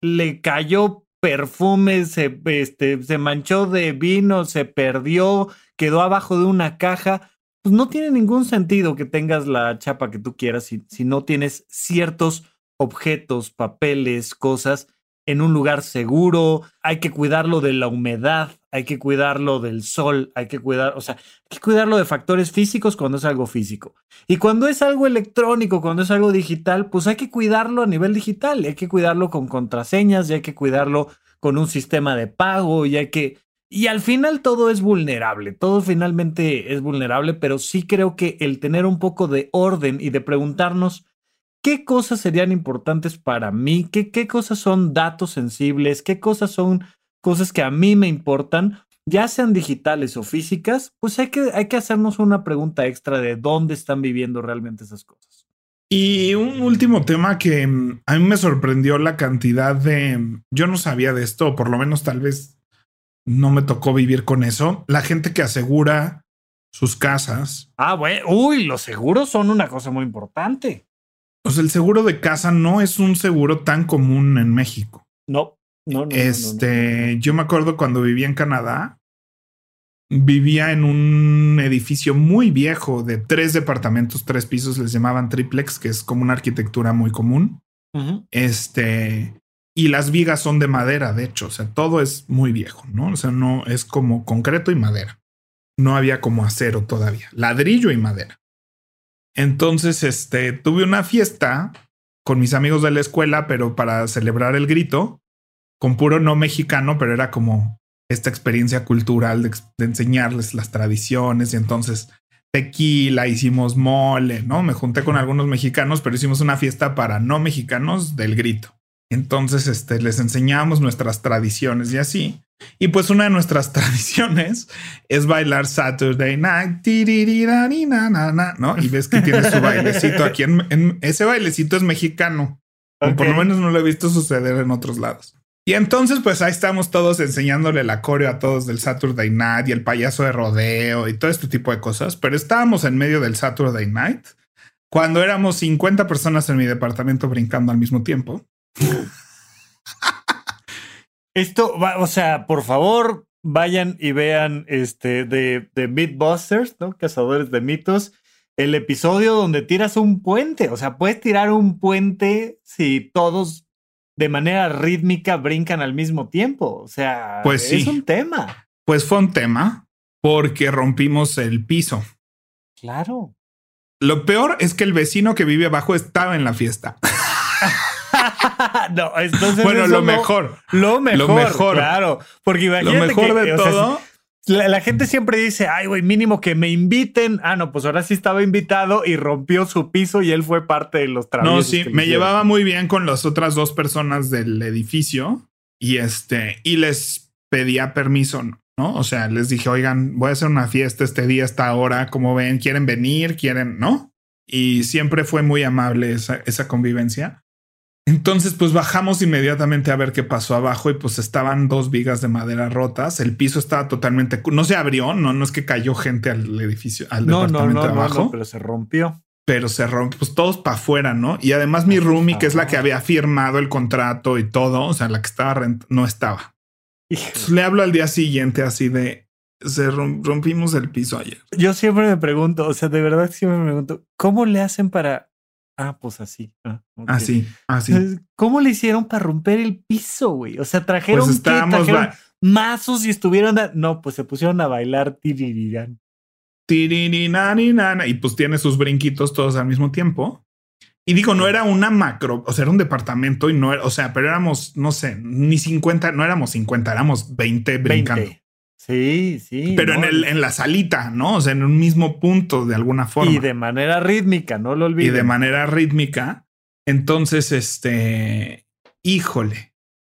le cayó perfume, se, este, se manchó de vino, se perdió, quedó abajo de una caja, pues no tiene ningún sentido que tengas la chapa que tú quieras si, si no tienes ciertos objetos, papeles, cosas en un lugar seguro, hay que cuidarlo de la humedad, hay que cuidarlo del sol, hay que cuidar, o sea, hay que cuidarlo de factores físicos cuando es algo físico. Y cuando es algo electrónico, cuando es algo digital, pues hay que cuidarlo a nivel digital, hay que cuidarlo con contraseñas, y hay que cuidarlo con un sistema de pago, y hay que... Y al final todo es vulnerable, todo finalmente es vulnerable, pero sí creo que el tener un poco de orden y de preguntarnos ¿qué cosas serían importantes para mí? ¿Qué, ¿Qué cosas son datos sensibles? ¿Qué cosas son cosas que a mí me importan? Ya sean digitales o físicas, pues hay que, hay que hacernos una pregunta extra de dónde están viviendo realmente esas cosas. Y un último tema que mm, a mí me sorprendió la cantidad de... Yo no sabía de esto, por lo menos tal vez no me tocó vivir con eso. La gente que asegura sus casas. Ah, bueno, uy, los seguros son una cosa muy importante. O sea, el seguro de casa no es un seguro tan común en México. No, no, no. Este, yo me acuerdo cuando vivía en Canadá, vivía en un edificio muy viejo de tres departamentos, tres pisos, les llamaban triplex, que es como una arquitectura muy común. Este, y las vigas son de madera, de hecho, o sea, todo es muy viejo, ¿no? O sea, no es como concreto y madera. No había como acero todavía, ladrillo y madera. Entonces, este, tuve una fiesta con mis amigos de la escuela, pero para celebrar el grito, con puro no mexicano, pero era como esta experiencia cultural de, enseñarles las tradiciones y entonces tequila, hicimos mole, ¿no? Me junté con algunos mexicanos, pero hicimos una fiesta para no mexicanos del grito. Entonces, este, les enseñamos nuestras tradiciones y así. Y pues una de nuestras tradiciones es bailar Saturday Night, ¿no? Y ves que tiene su bailecito aquí. En, ese bailecito es mexicano. Por lo menos no lo he visto suceder en otros lados. Y entonces, pues ahí estamos todos enseñándole la coreo a todos del Saturday Night y el payaso de rodeo y todo este tipo de cosas. Pero estábamos en medio del Saturday Night cuando éramos 50 personas en mi departamento brincando al mismo tiempo. Esto, va, o sea, por favor, vayan y vean este de, de Mythbusters, ¿no? Cazadores de mitos. El episodio donde tiras un puente. O sea, puedes tirar un puente si todos de manera rítmica brincan al mismo tiempo. O sea, pues es un tema. Pues fue un tema porque rompimos el piso. Claro. Lo peor es que el vecino que vive abajo estaba en la fiesta. no, entonces. Bueno, lo mejor. Lo mejor. Lo mejor. Claro. Porque Lo mejor de todo. la, gente siempre dice, ay, güey, mínimo que me inviten. Ah, no, pues ahora sí estaba invitado y rompió su piso y él fue parte de los trabajos. No, sí, me llevaba muy bien con las otras dos personas del edificio y este, y les pedía permiso, ¿no? O sea, les dije, oigan, voy a hacer una fiesta este día, esta hora, como ven, quieren venir, quieren, ¿no? Y siempre fue muy amable esa, esa convivencia. Entonces, pues bajamos inmediatamente a ver qué pasó abajo y pues estaban dos vigas de madera rotas. El piso estaba totalmente, no se abrió, no, no es que cayó gente al edificio, al departamento de abajo, pero se rompió. Pero se rompió, pues todos para afuera, ¿no? Y además mi roomie, que es la que había firmado el contrato y todo, o sea, la que estaba rent no estaba. le hablo al día siguiente así de, se rompimos el piso ayer. Yo siempre me pregunto, o sea, de verdad siempre me pregunto, ¿cómo le hacen para Ah, pues así. Ah, Así, así. ¿Cómo le hicieron para romper el piso, güey? O sea, trajeron, pues trajeron mazos y estuvieron. No, pues se pusieron a bailar tiririrán. Tiririnan y pues tiene sus brinquitos todos al mismo tiempo. Y digo, no era una macro, o sea, era un departamento y no era, o sea, pero éramos, no sé, ni 50, no éramos 50, éramos 20 brincando. Sí, sí. Pero en, el, en la salita, ¿no? O sea, en un mismo punto de alguna forma. Y de manera rítmica, no lo olvides. Y de manera rítmica. Entonces, este, híjole,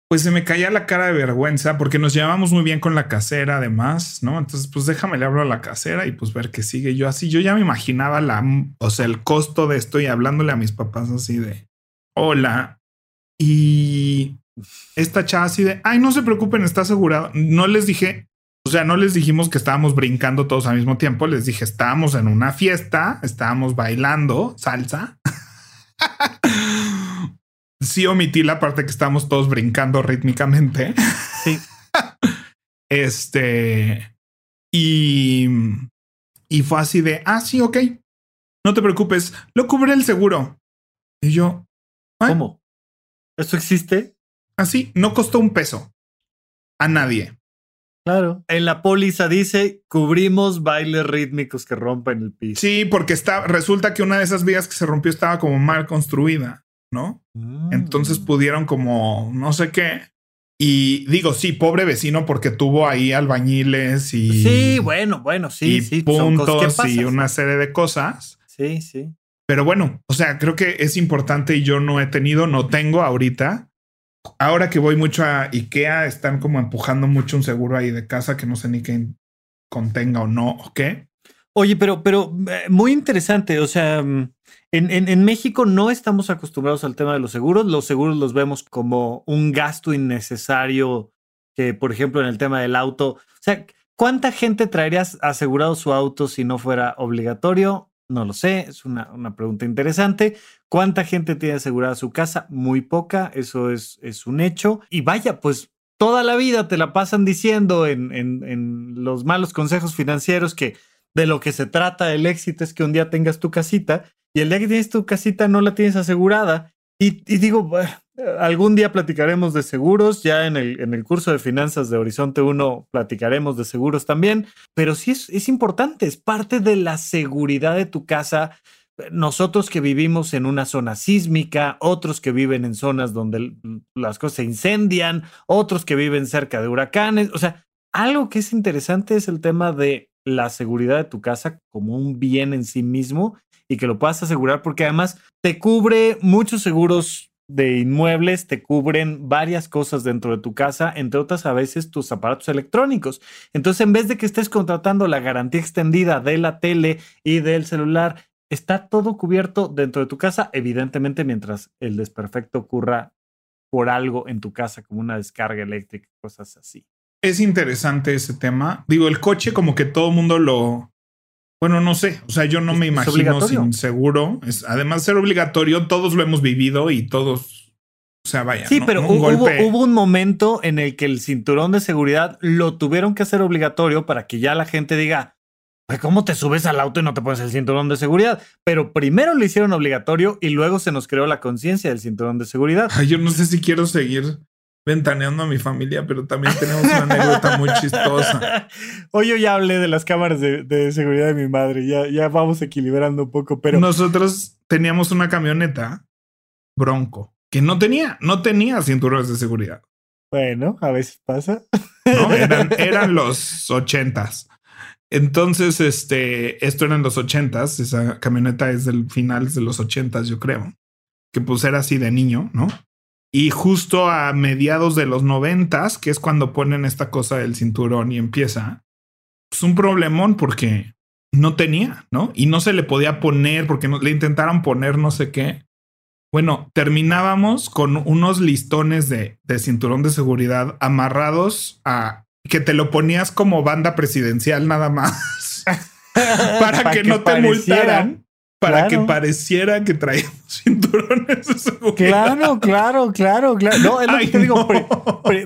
pues se me caía la cara de vergüenza porque nos llevábamos muy bien con la casera, además, ¿no? Entonces, pues déjame le hablo a la casera y pues ver qué sigue. Yo así, yo ya me imaginaba la, o sea, el costo de esto y hablándole a mis papás así de, hola. Y esta chava así de, ay, no se preocupen, está asegurado. No les dije, o sea, no les dijimos que estábamos brincando todos al mismo tiempo, les dije, estábamos en una fiesta, estábamos bailando salsa. sí omití la parte que estábamos todos brincando rítmicamente. Sí. este, y, y fue así de, ah, sí, ok, no te preocupes, lo cubre el seguro. Y yo, ¿cómo? ¿Eso existe? Así, no costó un peso a nadie. Claro. En la póliza dice cubrimos bailes rítmicos que rompen el piso. Sí, porque está, resulta que una de esas vías que se rompió estaba como mal construida, ¿no? Mm. Entonces pudieron como no sé qué. Y digo, sí, pobre vecino porque tuvo ahí albañiles y. Sí, bueno, bueno, sí, sí. Puntos y una serie de cosas. Sí, sí. Pero bueno, o sea, creo que es importante y yo no he tenido, no tengo ahorita ahora que voy mucho a IKEA, están como empujando mucho un seguro ahí de casa que no sé ni qué contenga o no, ¿o qué? Oye, pero, pero eh, muy interesante. O sea, mm, en, en, en, México no estamos acostumbrados al tema de los seguros. Los seguros los vemos como un gasto innecesario que, por ejemplo, en el tema del auto. O sea, ¿cuánta gente traerías asegurado su auto si no fuera obligatorio? No lo sé, es una, una, pregunta interesante. ¿Cuánta gente tiene asegurada su casa? Muy poca, eso es, es un hecho. Y vaya, pues toda la vida te la pasan diciendo en, en, los malos consejos financieros que de lo que se trata el éxito es que un día tengas tu casita y el día que tienes tu casita no la tienes asegurada. Y, y digo, Algún día platicaremos de seguros, ya en el, en el curso de finanzas de Horizonte 1 platicaremos de seguros también, pero sí es, es importante, es parte de la seguridad de tu casa. Nosotros que vivimos en una zona sísmica, otros que viven en zonas donde las cosas se incendian, otros que viven cerca de huracanes, o sea, algo que es interesante es el tema de la seguridad de tu casa como un bien en sí mismo y que lo puedas asegurar porque además te cubre muchos seguros de inmuebles te cubren varias cosas dentro de tu casa, entre otras a veces tus aparatos electrónicos. Entonces, en vez de que estés contratando la garantía extendida de la tele y del celular, está todo cubierto dentro de tu casa, evidentemente mientras el desperfecto ocurra por algo en tu casa, como una descarga eléctrica, cosas así. Es interesante ese tema. Digo, el coche como que todo el mundo lo, bueno, no sé. O sea, yo no me imagino sin seguro. Es, además de ser obligatorio, todos lo hemos vivido y todos. O sea, vaya. Sí, pero hubo, hubo, un momento en el que el cinturón de seguridad lo tuvieron que hacer obligatorio para que ya la gente diga, pues, ¿cómo te subes al auto y no te pones el cinturón de seguridad? Pero primero lo hicieron obligatorio y luego se nos creó la conciencia del cinturón de seguridad. Ay, yo no sé si quiero seguir ventaneando a mi familia, pero también tenemos una anécdota muy chistosa. Hoy yo ya hablé de las cámaras de, seguridad de mi madre, ya, ya vamos equilibrando un poco, pero... Nosotros teníamos una camioneta Bronco que no tenía, no tenía cinturones de seguridad. Bueno, a veces pasa. No, eran, eran los ochentas. Entonces, este, esto eran los ochentas, esa camioneta es del final de los ochentas, yo creo, que pues era así de niño, ¿no? Y justo a mediados de los noventas, que es cuando ponen esta cosa del cinturón y empieza, es un problemón porque no tenía, ¿no? Y no se le podía poner porque no, le intentaron poner no sé qué. Bueno, terminábamos con unos listones de, de cinturón de seguridad amarrados a que te lo ponías como banda presidencial nada más para, que, no te multaran para que pareciera que traíamos cinturones de seguridad. Claro, claro, claro, claro. No, es lo que te digo.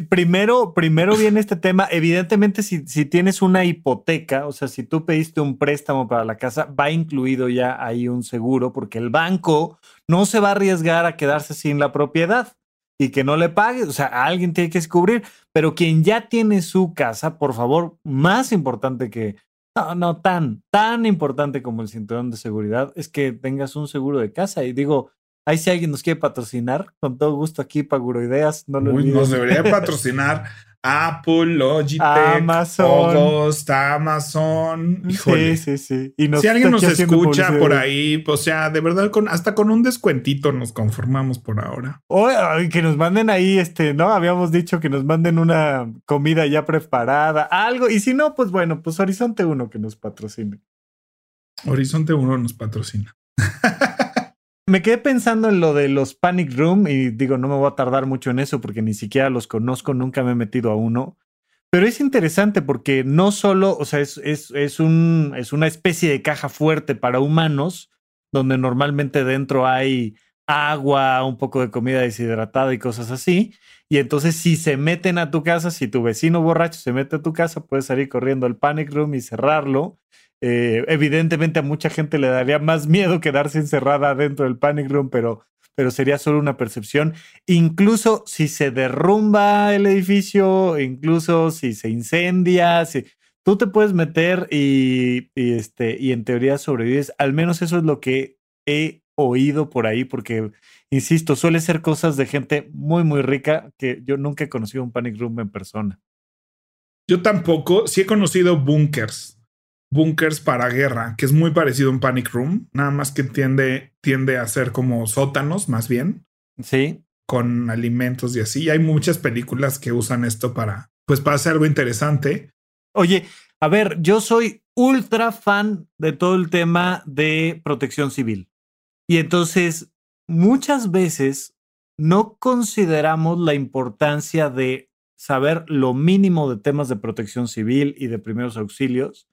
primero, primero viene este tema. Evidentemente, si, si tienes una hipoteca, o sea, si tú pediste un préstamo para la casa, va incluido ya ahí un seguro, porque el banco no se va a arriesgar a quedarse sin la propiedad y que no le pague. O sea, alguien tiene que descubrir. Pero quien ya tiene su casa, por favor, más importante que no, no tan, tan importante como el cinturón de seguridad es que tengas un seguro de casa. Y digo, ahí si alguien nos quiere patrocinar, con todo gusto aquí, Ideas, no lo Uy, Nos debería patrocinar Apple, Logitech, Amazon, Amazon. Sí, sí, sí. Y si alguien nos escucha por ahí, pues, o sea, de verdad, con, hasta con un descuentito nos conformamos por ahora. O que nos manden ahí, este, ¿no? Habíamos dicho que nos manden una comida ya preparada, algo. Y si no, pues bueno, pues Horizonte 1 que nos patrocine. Horizonte 1 nos patrocina. me quedé pensando en lo de los Panic Room y digo, no me voy a tardar mucho en eso porque ni siquiera los conozco, nunca me he metido a uno. Pero es interesante porque no solo, o sea, es, es, un, es una especie de caja fuerte para humanos, donde normalmente dentro hay agua, un poco de comida deshidratada y cosas así. Y entonces si se meten a tu casa, si tu vecino borracho se mete a tu casa, puedes salir corriendo al panic room y cerrarlo eh, evidentemente a mucha gente le daría más miedo quedarse encerrada dentro del panic room, pero, pero sería solo una percepción. Incluso si se derrumba el edificio, incluso si se incendia, si, tú te puedes meter y, este, y en teoría sobrevives. Al menos eso es lo que he oído por ahí, porque, insisto, suele ser cosas de gente muy, muy rica que yo nunca he conocido un panic room en persona. Yo tampoco, sí he conocido bunkers bunkers para guerra, que es muy parecido a un panic room, nada más que tiende, tiende a ser como sótanos, más bien. Sí. Con alimentos y así. hay muchas películas que usan esto para, pues, para hacer algo interesante. Oye, a ver, yo soy ultra fan de todo el tema de protección civil. Y entonces, muchas veces no consideramos la importancia de saber lo mínimo de temas de protección civil y de primeros auxilios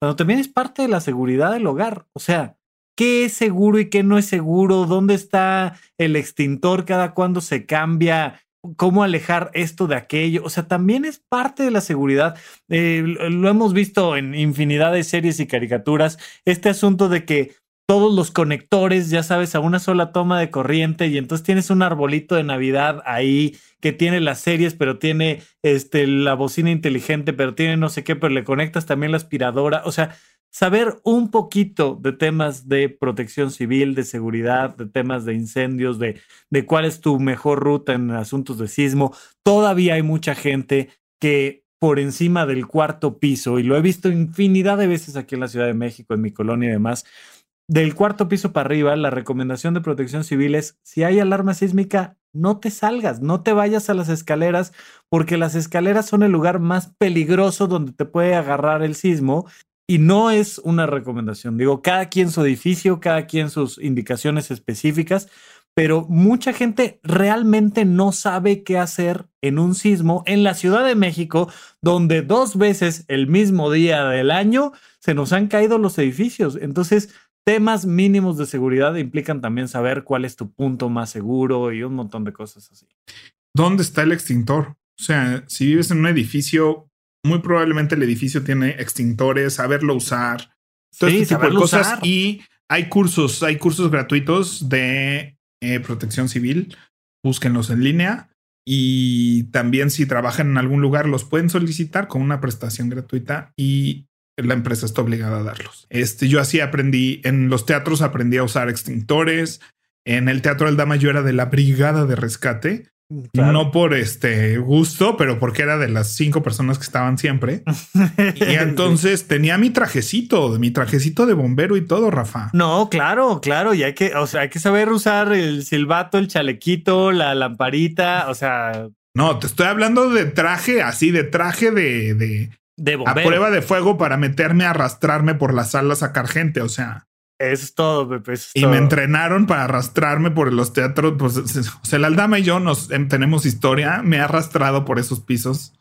pero también es parte de la seguridad del hogar. O sea, ¿qué es seguro y qué no es seguro? ¿Dónde está el extintor? ¿Cada cuándo se cambia? ¿Cómo alejar esto de aquello? O sea, también es parte de la seguridad. Eh, lo hemos visto en infinidad de series y caricaturas. Este asunto de que todos los conectores, ya sabes, a una sola toma de corriente y entonces tienes un arbolito de Navidad ahí que tiene las series, pero tiene este, la bocina inteligente, pero tiene no sé qué, pero le conectas también la aspiradora. O sea, saber un poquito de temas de protección civil, de seguridad, de temas de incendios, de, de cuál es tu mejor ruta en asuntos de sismo. Todavía hay mucha gente que por encima del cuarto piso, y lo he visto infinidad de veces aquí en la Ciudad de México, en mi colonia y demás, del cuarto piso para arriba, la recomendación de protección civil es, si hay alarma sísmica, no te salgas, no te vayas a las escaleras, porque las escaleras son el lugar más peligroso donde te puede agarrar el sismo. Y no es una recomendación. Digo, cada quien su edificio, cada quien sus indicaciones específicas, pero mucha gente realmente no sabe qué hacer en un sismo en la Ciudad de México, donde dos veces el mismo día del año se nos han caído los edificios. Entonces, temas mínimos de seguridad implican también saber cuál es tu punto más seguro y un montón de cosas así. ¿Dónde está el extintor? O sea, si vives en un edificio, muy probablemente el edificio tiene extintores, saberlo usar, todo este tipo de cosas. Y hay cursos, hay cursos gratuitos de eh, protección civil. Búsquenlos en línea. Y también si trabajan en algún lugar, los pueden solicitar con una prestación gratuita y la empresa está obligada a darlos. Este, yo así aprendí, en los teatros aprendí a usar extintores, en el Teatro del Dama yo era de la brigada de rescate, mm, no por este gusto, pero porque era de las cinco personas que estaban siempre. y entonces tenía mi trajecito, mi trajecito de bombero y todo, Rafa. No, claro, claro, y hay que, o sea, hay que saber usar el silbato, el chalequito, la lamparita, o sea... No, te estoy hablando de traje, así, de traje de, de A prueba de fuego para meterme a arrastrarme por las salas a sacar gente. O sea, Eso es todo, Pepe. y me entrenaron para arrastrarme por los teatros. Pues, o sea, la Aldama y yo nos em, tenemos historia. Me ha arrastrado por esos pisos.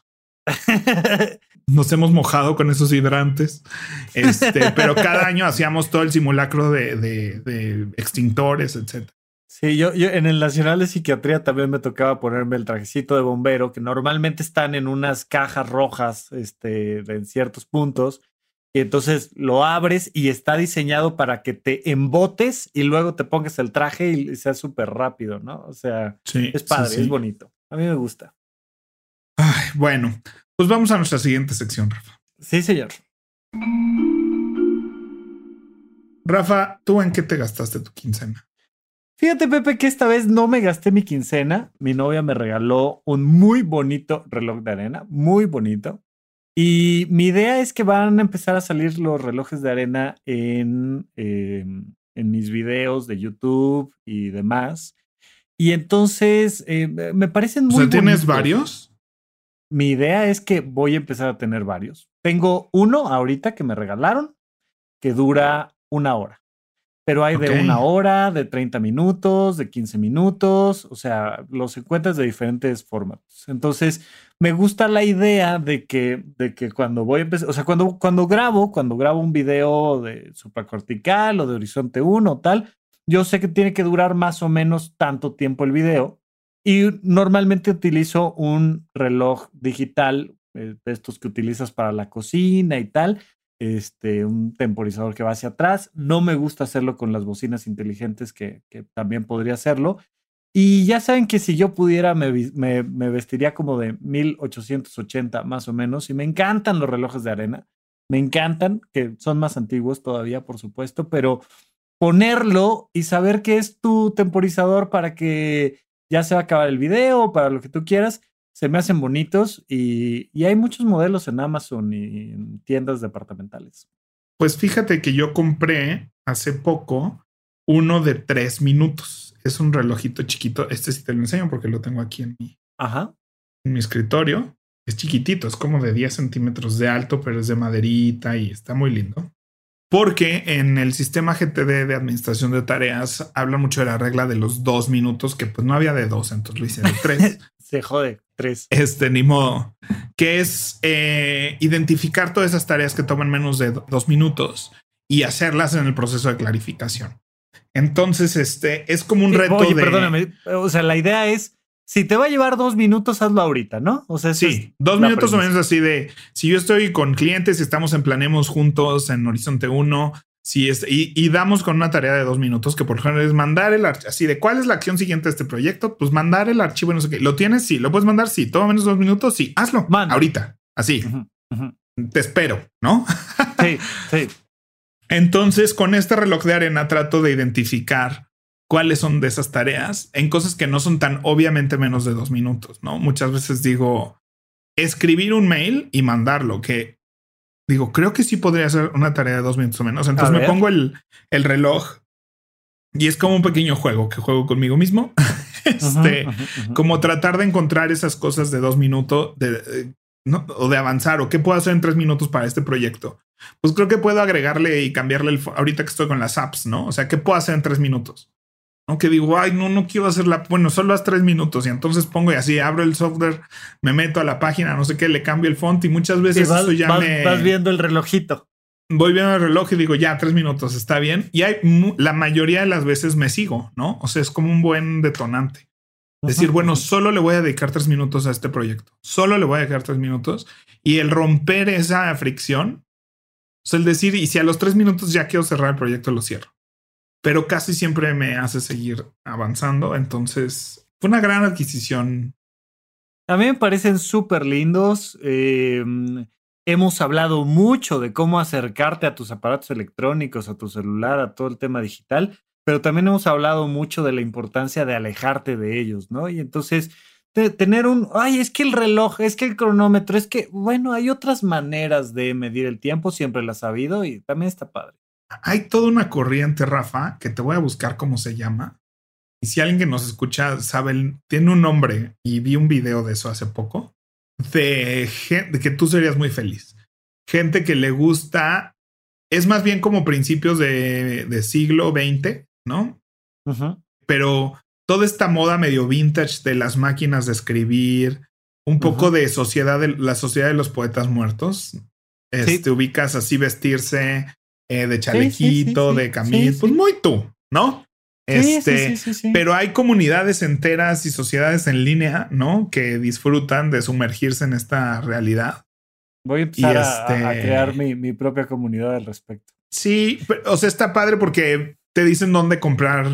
nos hemos mojado con esos hidrantes. Este, pero cada año hacíamos todo el simulacro de, de, extintores, etcétera. Sí, yo, yo, en el Nacional de Psiquiatría también me tocaba ponerme el trajecito de bombero, que normalmente están en unas cajas rojas este, en ciertos puntos, y entonces lo abres y está diseñado para que te embotes y luego te pongas el traje y sea súper rápido, ¿no? O sea, es padre, es bonito. A mí me gusta. Ay, bueno, pues vamos a nuestra siguiente sección, Rafa. Sí, señor. Rafa, ¿tú en qué te gastaste tu quincena? Fíjate, Pepe, que esta vez no me gasté mi quincena. Mi novia me regaló un muy bonito reloj de arena, muy bonito. Y mi idea es que van a empezar a salir los relojes de arena en, em, en mis videos de YouTube y demás. Y entonces eh, me parecen muy. O ¿tienes varios? Mi idea es que voy a empezar a tener varios. Tengo uno ahorita que me regalaron que dura una hora. Pero hay de una hora, de 30 minutos, de 15 minutos, o sea, los encuentras de diferentes formatos. Entonces, me gusta la idea de que, de que cuando voy a empezar, o sea, cuando, cuando grabo, cuando grabo un video de supracortical o de horizonte 1 o tal, yo sé que tiene que durar más o menos tanto tiempo el video y normalmente utilizo un reloj digital, eh, de estos que utilizas para la cocina y tal, este, un temporizador que va hacia atrás. No me gusta hacerlo con las bocinas inteligentes que, que también podría hacerlo. Y ya saben que si yo pudiera, me, me, vestiría como de 1880 más o menos. Y me encantan los relojes de arena. Me encantan, que son más antiguos todavía, por supuesto, pero ponerlo y saber que es tu temporizador para que ya se va a acabar el video, para lo que tú quieras, se me hacen bonitos y, y hay muchos modelos en Amazon y en tiendas departamentales. Pues fíjate que yo compré hace poco uno de tres minutos es un relojito chiquito. Este sí te lo enseño porque lo tengo aquí en mi, Ajá. En mi escritorio. Es chiquitito, es como de 10 centímetros de alto, pero es de maderita y está muy lindo. Porque en el sistema GTD de administración de tareas habla mucho de la regla de los dos minutos, que pues no había de dos, entonces lo hice de tres. Se jode, tres. Este, ni modo. Que es eh, identificar todas esas tareas que toman menos de dos minutos y hacerlas en el proceso de clarificación. Entonces, este es como un reto oye, perdóname. O sea, la idea es si te va a llevar dos minutos, hazlo ahorita, ¿no? O sea, sí, dos minutos o menos así de si yo estoy con clientes y estamos en Planemos juntos en Horizonte 1, si es, y, damos con una tarea de dos minutos que por ejemplo es mandar el archivo, así de cuál es la acción siguiente de este proyecto, pues mandar el archivo, no sé qué. ¿Lo tienes? Sí. ¿Lo puedes mandar? Sí. ¿Todo menos dos minutos? Sí. Hazlo. Ahorita. Así. Te espero, ¿no? sí, sí. Entonces, con este reloj de arena trato de identificar cuáles son de esas tareas en cosas que no son tan obviamente menos de dos minutos, ¿no? Muchas veces digo, escribir un mail y mandarlo, que digo, creo que sí podría ser una tarea de dos minutos o menos. Entonces me pongo el, el, reloj y es como un pequeño juego que juego conmigo mismo. este, como tratar de encontrar esas cosas de dos minutos de, o de avanzar o qué puedo hacer en tres minutos para este proyecto pues creo que puedo agregarle y cambiarle el ahorita que estoy con las apps, ¿no? O sea, ¿qué puedo hacer en tres minutos? Aunque digo, ay, no, no quiero hacer la, bueno, solo las tres minutos y entonces pongo y así abro el software, me meto a la página, no sé qué, le cambio el font y muchas veces eso ya me. Vas viendo el relojito. Voy viendo el reloj y digo, ya, tres minutos, está bien. Y hay la mayoría de las veces me sigo, ¿no? O sea, es como un buen detonante. Decir, bueno, solo le voy a dedicar tres minutos a este proyecto. Solo le voy a dedicar tres minutos. Y el romper esa fricción o sea, el decir, y si a los tres minutos ya quiero cerrar el proyecto, lo cierro. Pero casi siempre me hace seguir avanzando. Entonces, fue una gran adquisición. A mí me parecen súper lindos. Em, hemos hablado mucho de cómo acercarte a tus aparatos electrónicos, a tu celular, a todo el tema digital, pero también hemos hablado mucho de la importancia de alejarte de ellos, ¿no? Y entonces tener un, ay, es que el reloj, es que el cronómetro, es que, bueno, hay otras maneras de medir el tiempo, siempre las ha sabido y también está padre. Hay toda una corriente, Rafa, que te voy a buscar cómo se llama. Y si alguien que nos escucha sabe, tiene un nombre y vi un video de eso hace poco, de, de que tú serías muy feliz. Gente que le gusta es más bien como principios de, siglo XX, ¿no? Pero toda esta moda medio vintage de las máquinas de escribir, un poco de sociedad, de la sociedad de los poetas muertos. Este, ubicas así vestirse eh, de chalequito, de camisa, pues muy tú, ¿no? Este, pero hay comunidades enteras y sociedades en línea, ¿no? Que disfrutan de sumergirse en esta realidad. Voy a empezar a, este crear mi, mi, propia comunidad al respecto. Sí, o sea, está padre porque te dicen dónde comprar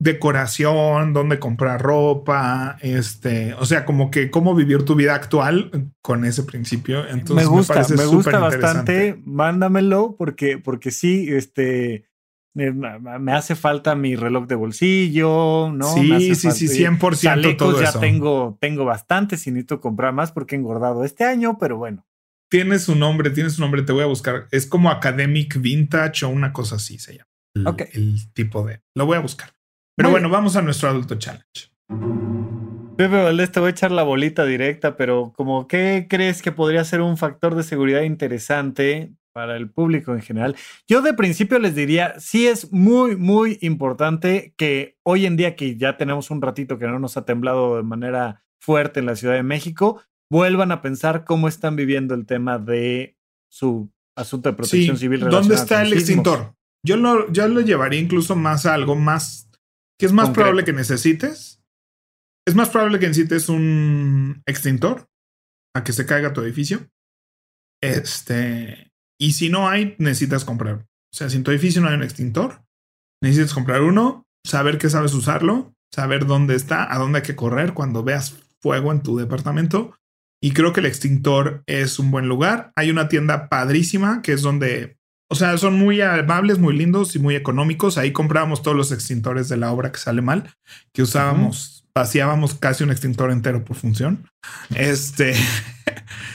decoración, dónde comprar ropa, este, o sea, como que cómo vivir tu vida actual con ese principio. Entonces me gusta, me, gusta bastante. Mándamelo porque, porque sí, este, me hace falta mi reloj de bolsillo, ¿no? Sí, sí, sí, 100% todo ya tengo, tengo bastantes y necesito comprar más porque he engordado este año, pero bueno. Tienes su nombre, tienes su nombre, te voy a buscar. Es como Academic Vintage o una cosa así se llama. El, el tipo de. Lo voy a buscar. Pero bueno, vamos a nuestro adulto challenge. Pepe Valdés, te voy a echar la bolita directa, pero como qué crees que podría ser un factor de seguridad interesante para el público en general. Yo de principio les diría, sí es muy, muy importante que hoy en día que ya tenemos un ratito que no nos ha temblado de manera fuerte en la Ciudad de México, vuelvan a pensar cómo están viviendo el tema de su asunto de protección civil. ¿Dónde está el extintor? Yo lo, yo lo llevaría incluso más a algo más ¿Qué es más probable que necesites? Es más probable que necesites un extintor a que se caiga tu edificio. Este, y si no hay, necesitas comprar. O sea, si en tu edificio no hay un extintor, necesitas comprar uno, saber que sabes usarlo, saber dónde está, a dónde hay que correr cuando veas fuego en tu departamento. Y creo que el extintor es un buen lugar. Hay una tienda padrísima que es donde o sea, son muy amables, muy lindos y muy económicos. Ahí comprábamos todos los extintores de la obra que sale mal, que usábamos, vaciábamos casi un extintor entero por función. Este.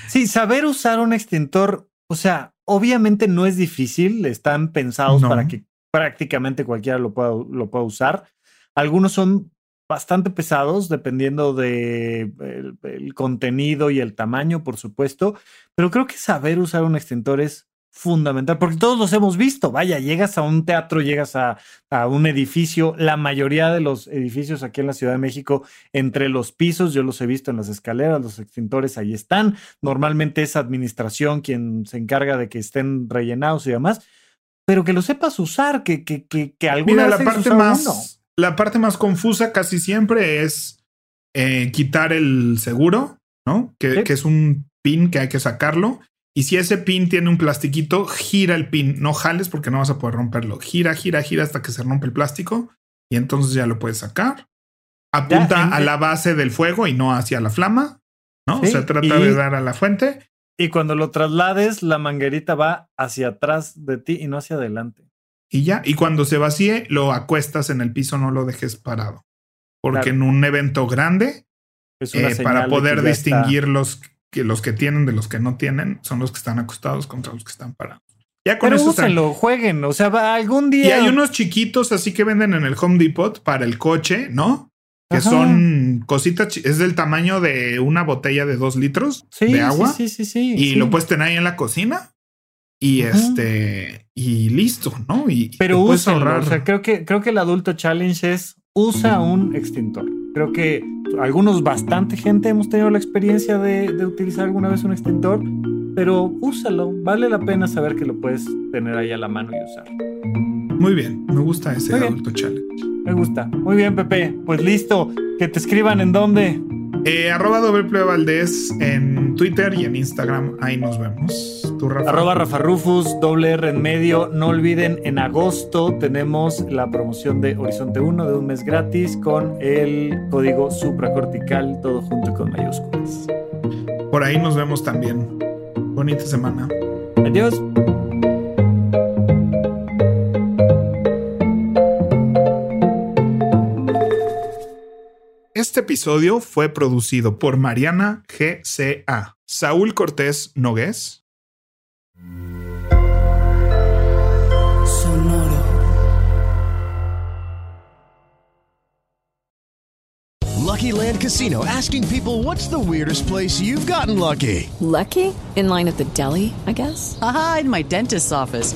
Sí, saber usar un extintor, o sea, obviamente no es difícil, están pensados para que prácticamente cualquiera lo pueda, lo pueda usar. Algunos son bastante pesados, dependiendo de el, contenido y el tamaño, por supuesto, pero creo que saber usar un extintor es fundamental, porque todos los hemos visto. Vaya, llegas a un teatro, llegas a, un edificio, la mayoría de los edificios aquí en la Ciudad de México, entre los pisos, yo los he visto en las escaleras, los extintores ahí están. Normalmente es administración quien se encarga de que estén rellenados y demás, pero que lo sepas usar, que, que, que, que alguna la parte más, La parte más confusa casi siempre es eh, quitar el seguro, ¿no? Que, que es un pin que hay que sacarlo y si ese pin tiene un plastiquito, gira el pin, no jales porque no vas a poder romperlo. Gira, gira, gira hasta que se rompe el plástico y entonces ya lo puedes sacar. Apunta a la base del fuego y no hacia la flama, ¿no? o sea, trata de dar a la fuente. Y cuando lo traslades, la manguerita va hacia atrás de ti y no hacia adelante. Y ya, y cuando se vacíe, lo acuestas en el piso, no lo dejes parado. Porque en un evento grande, eh, para poder distinguir los que los que tienen de los que no tienen son los que están acostados contra los que están parados. Ya con Pero eso lo jueguen, o sea, algún día. Y hay unos chiquitos así que venden en el Home Depot para el coche, ¿no? Que son cositas, es del tamaño de una botella de dos litros de agua. Sí, sí, sí, Y lo puedes tener ahí en la cocina. Y este, y listo, ¿no? Y pero usa O sea, creo que, creo que el adulto challenge es usa un extintor. Creo que algunos, bastante gente hemos tenido la experiencia de, utilizar alguna vez un extintor, pero úsalo. Vale la pena saber que lo puedes tener ahí a la mano y usar. Muy bien, me gusta ese adulto challenge. Me gusta. Muy bien, Pepe. Pues listo. Que te escriban en dónde. Eh, arroba doble Valdés en Twitter y en Instagram. Ahí nos vemos. ¿Tú, Rafa? Arroba Rafa Rufus, doble R en medio. No olviden, en agosto tenemos la promoción de Horizonte 1 de un mes gratis con el código supracortical, todo junto con mayúsculas. Por ahí nos vemos también. Bonita semana. Adiós. Este episodio fue producido por Mariana GCA, Saúl Cortés Nogués. Sonoro. Lucky Land Casino asking people what's the weirdest place you've gotten lucky? Lucky? In line at the deli, I guess? Aha, in my dentist's office.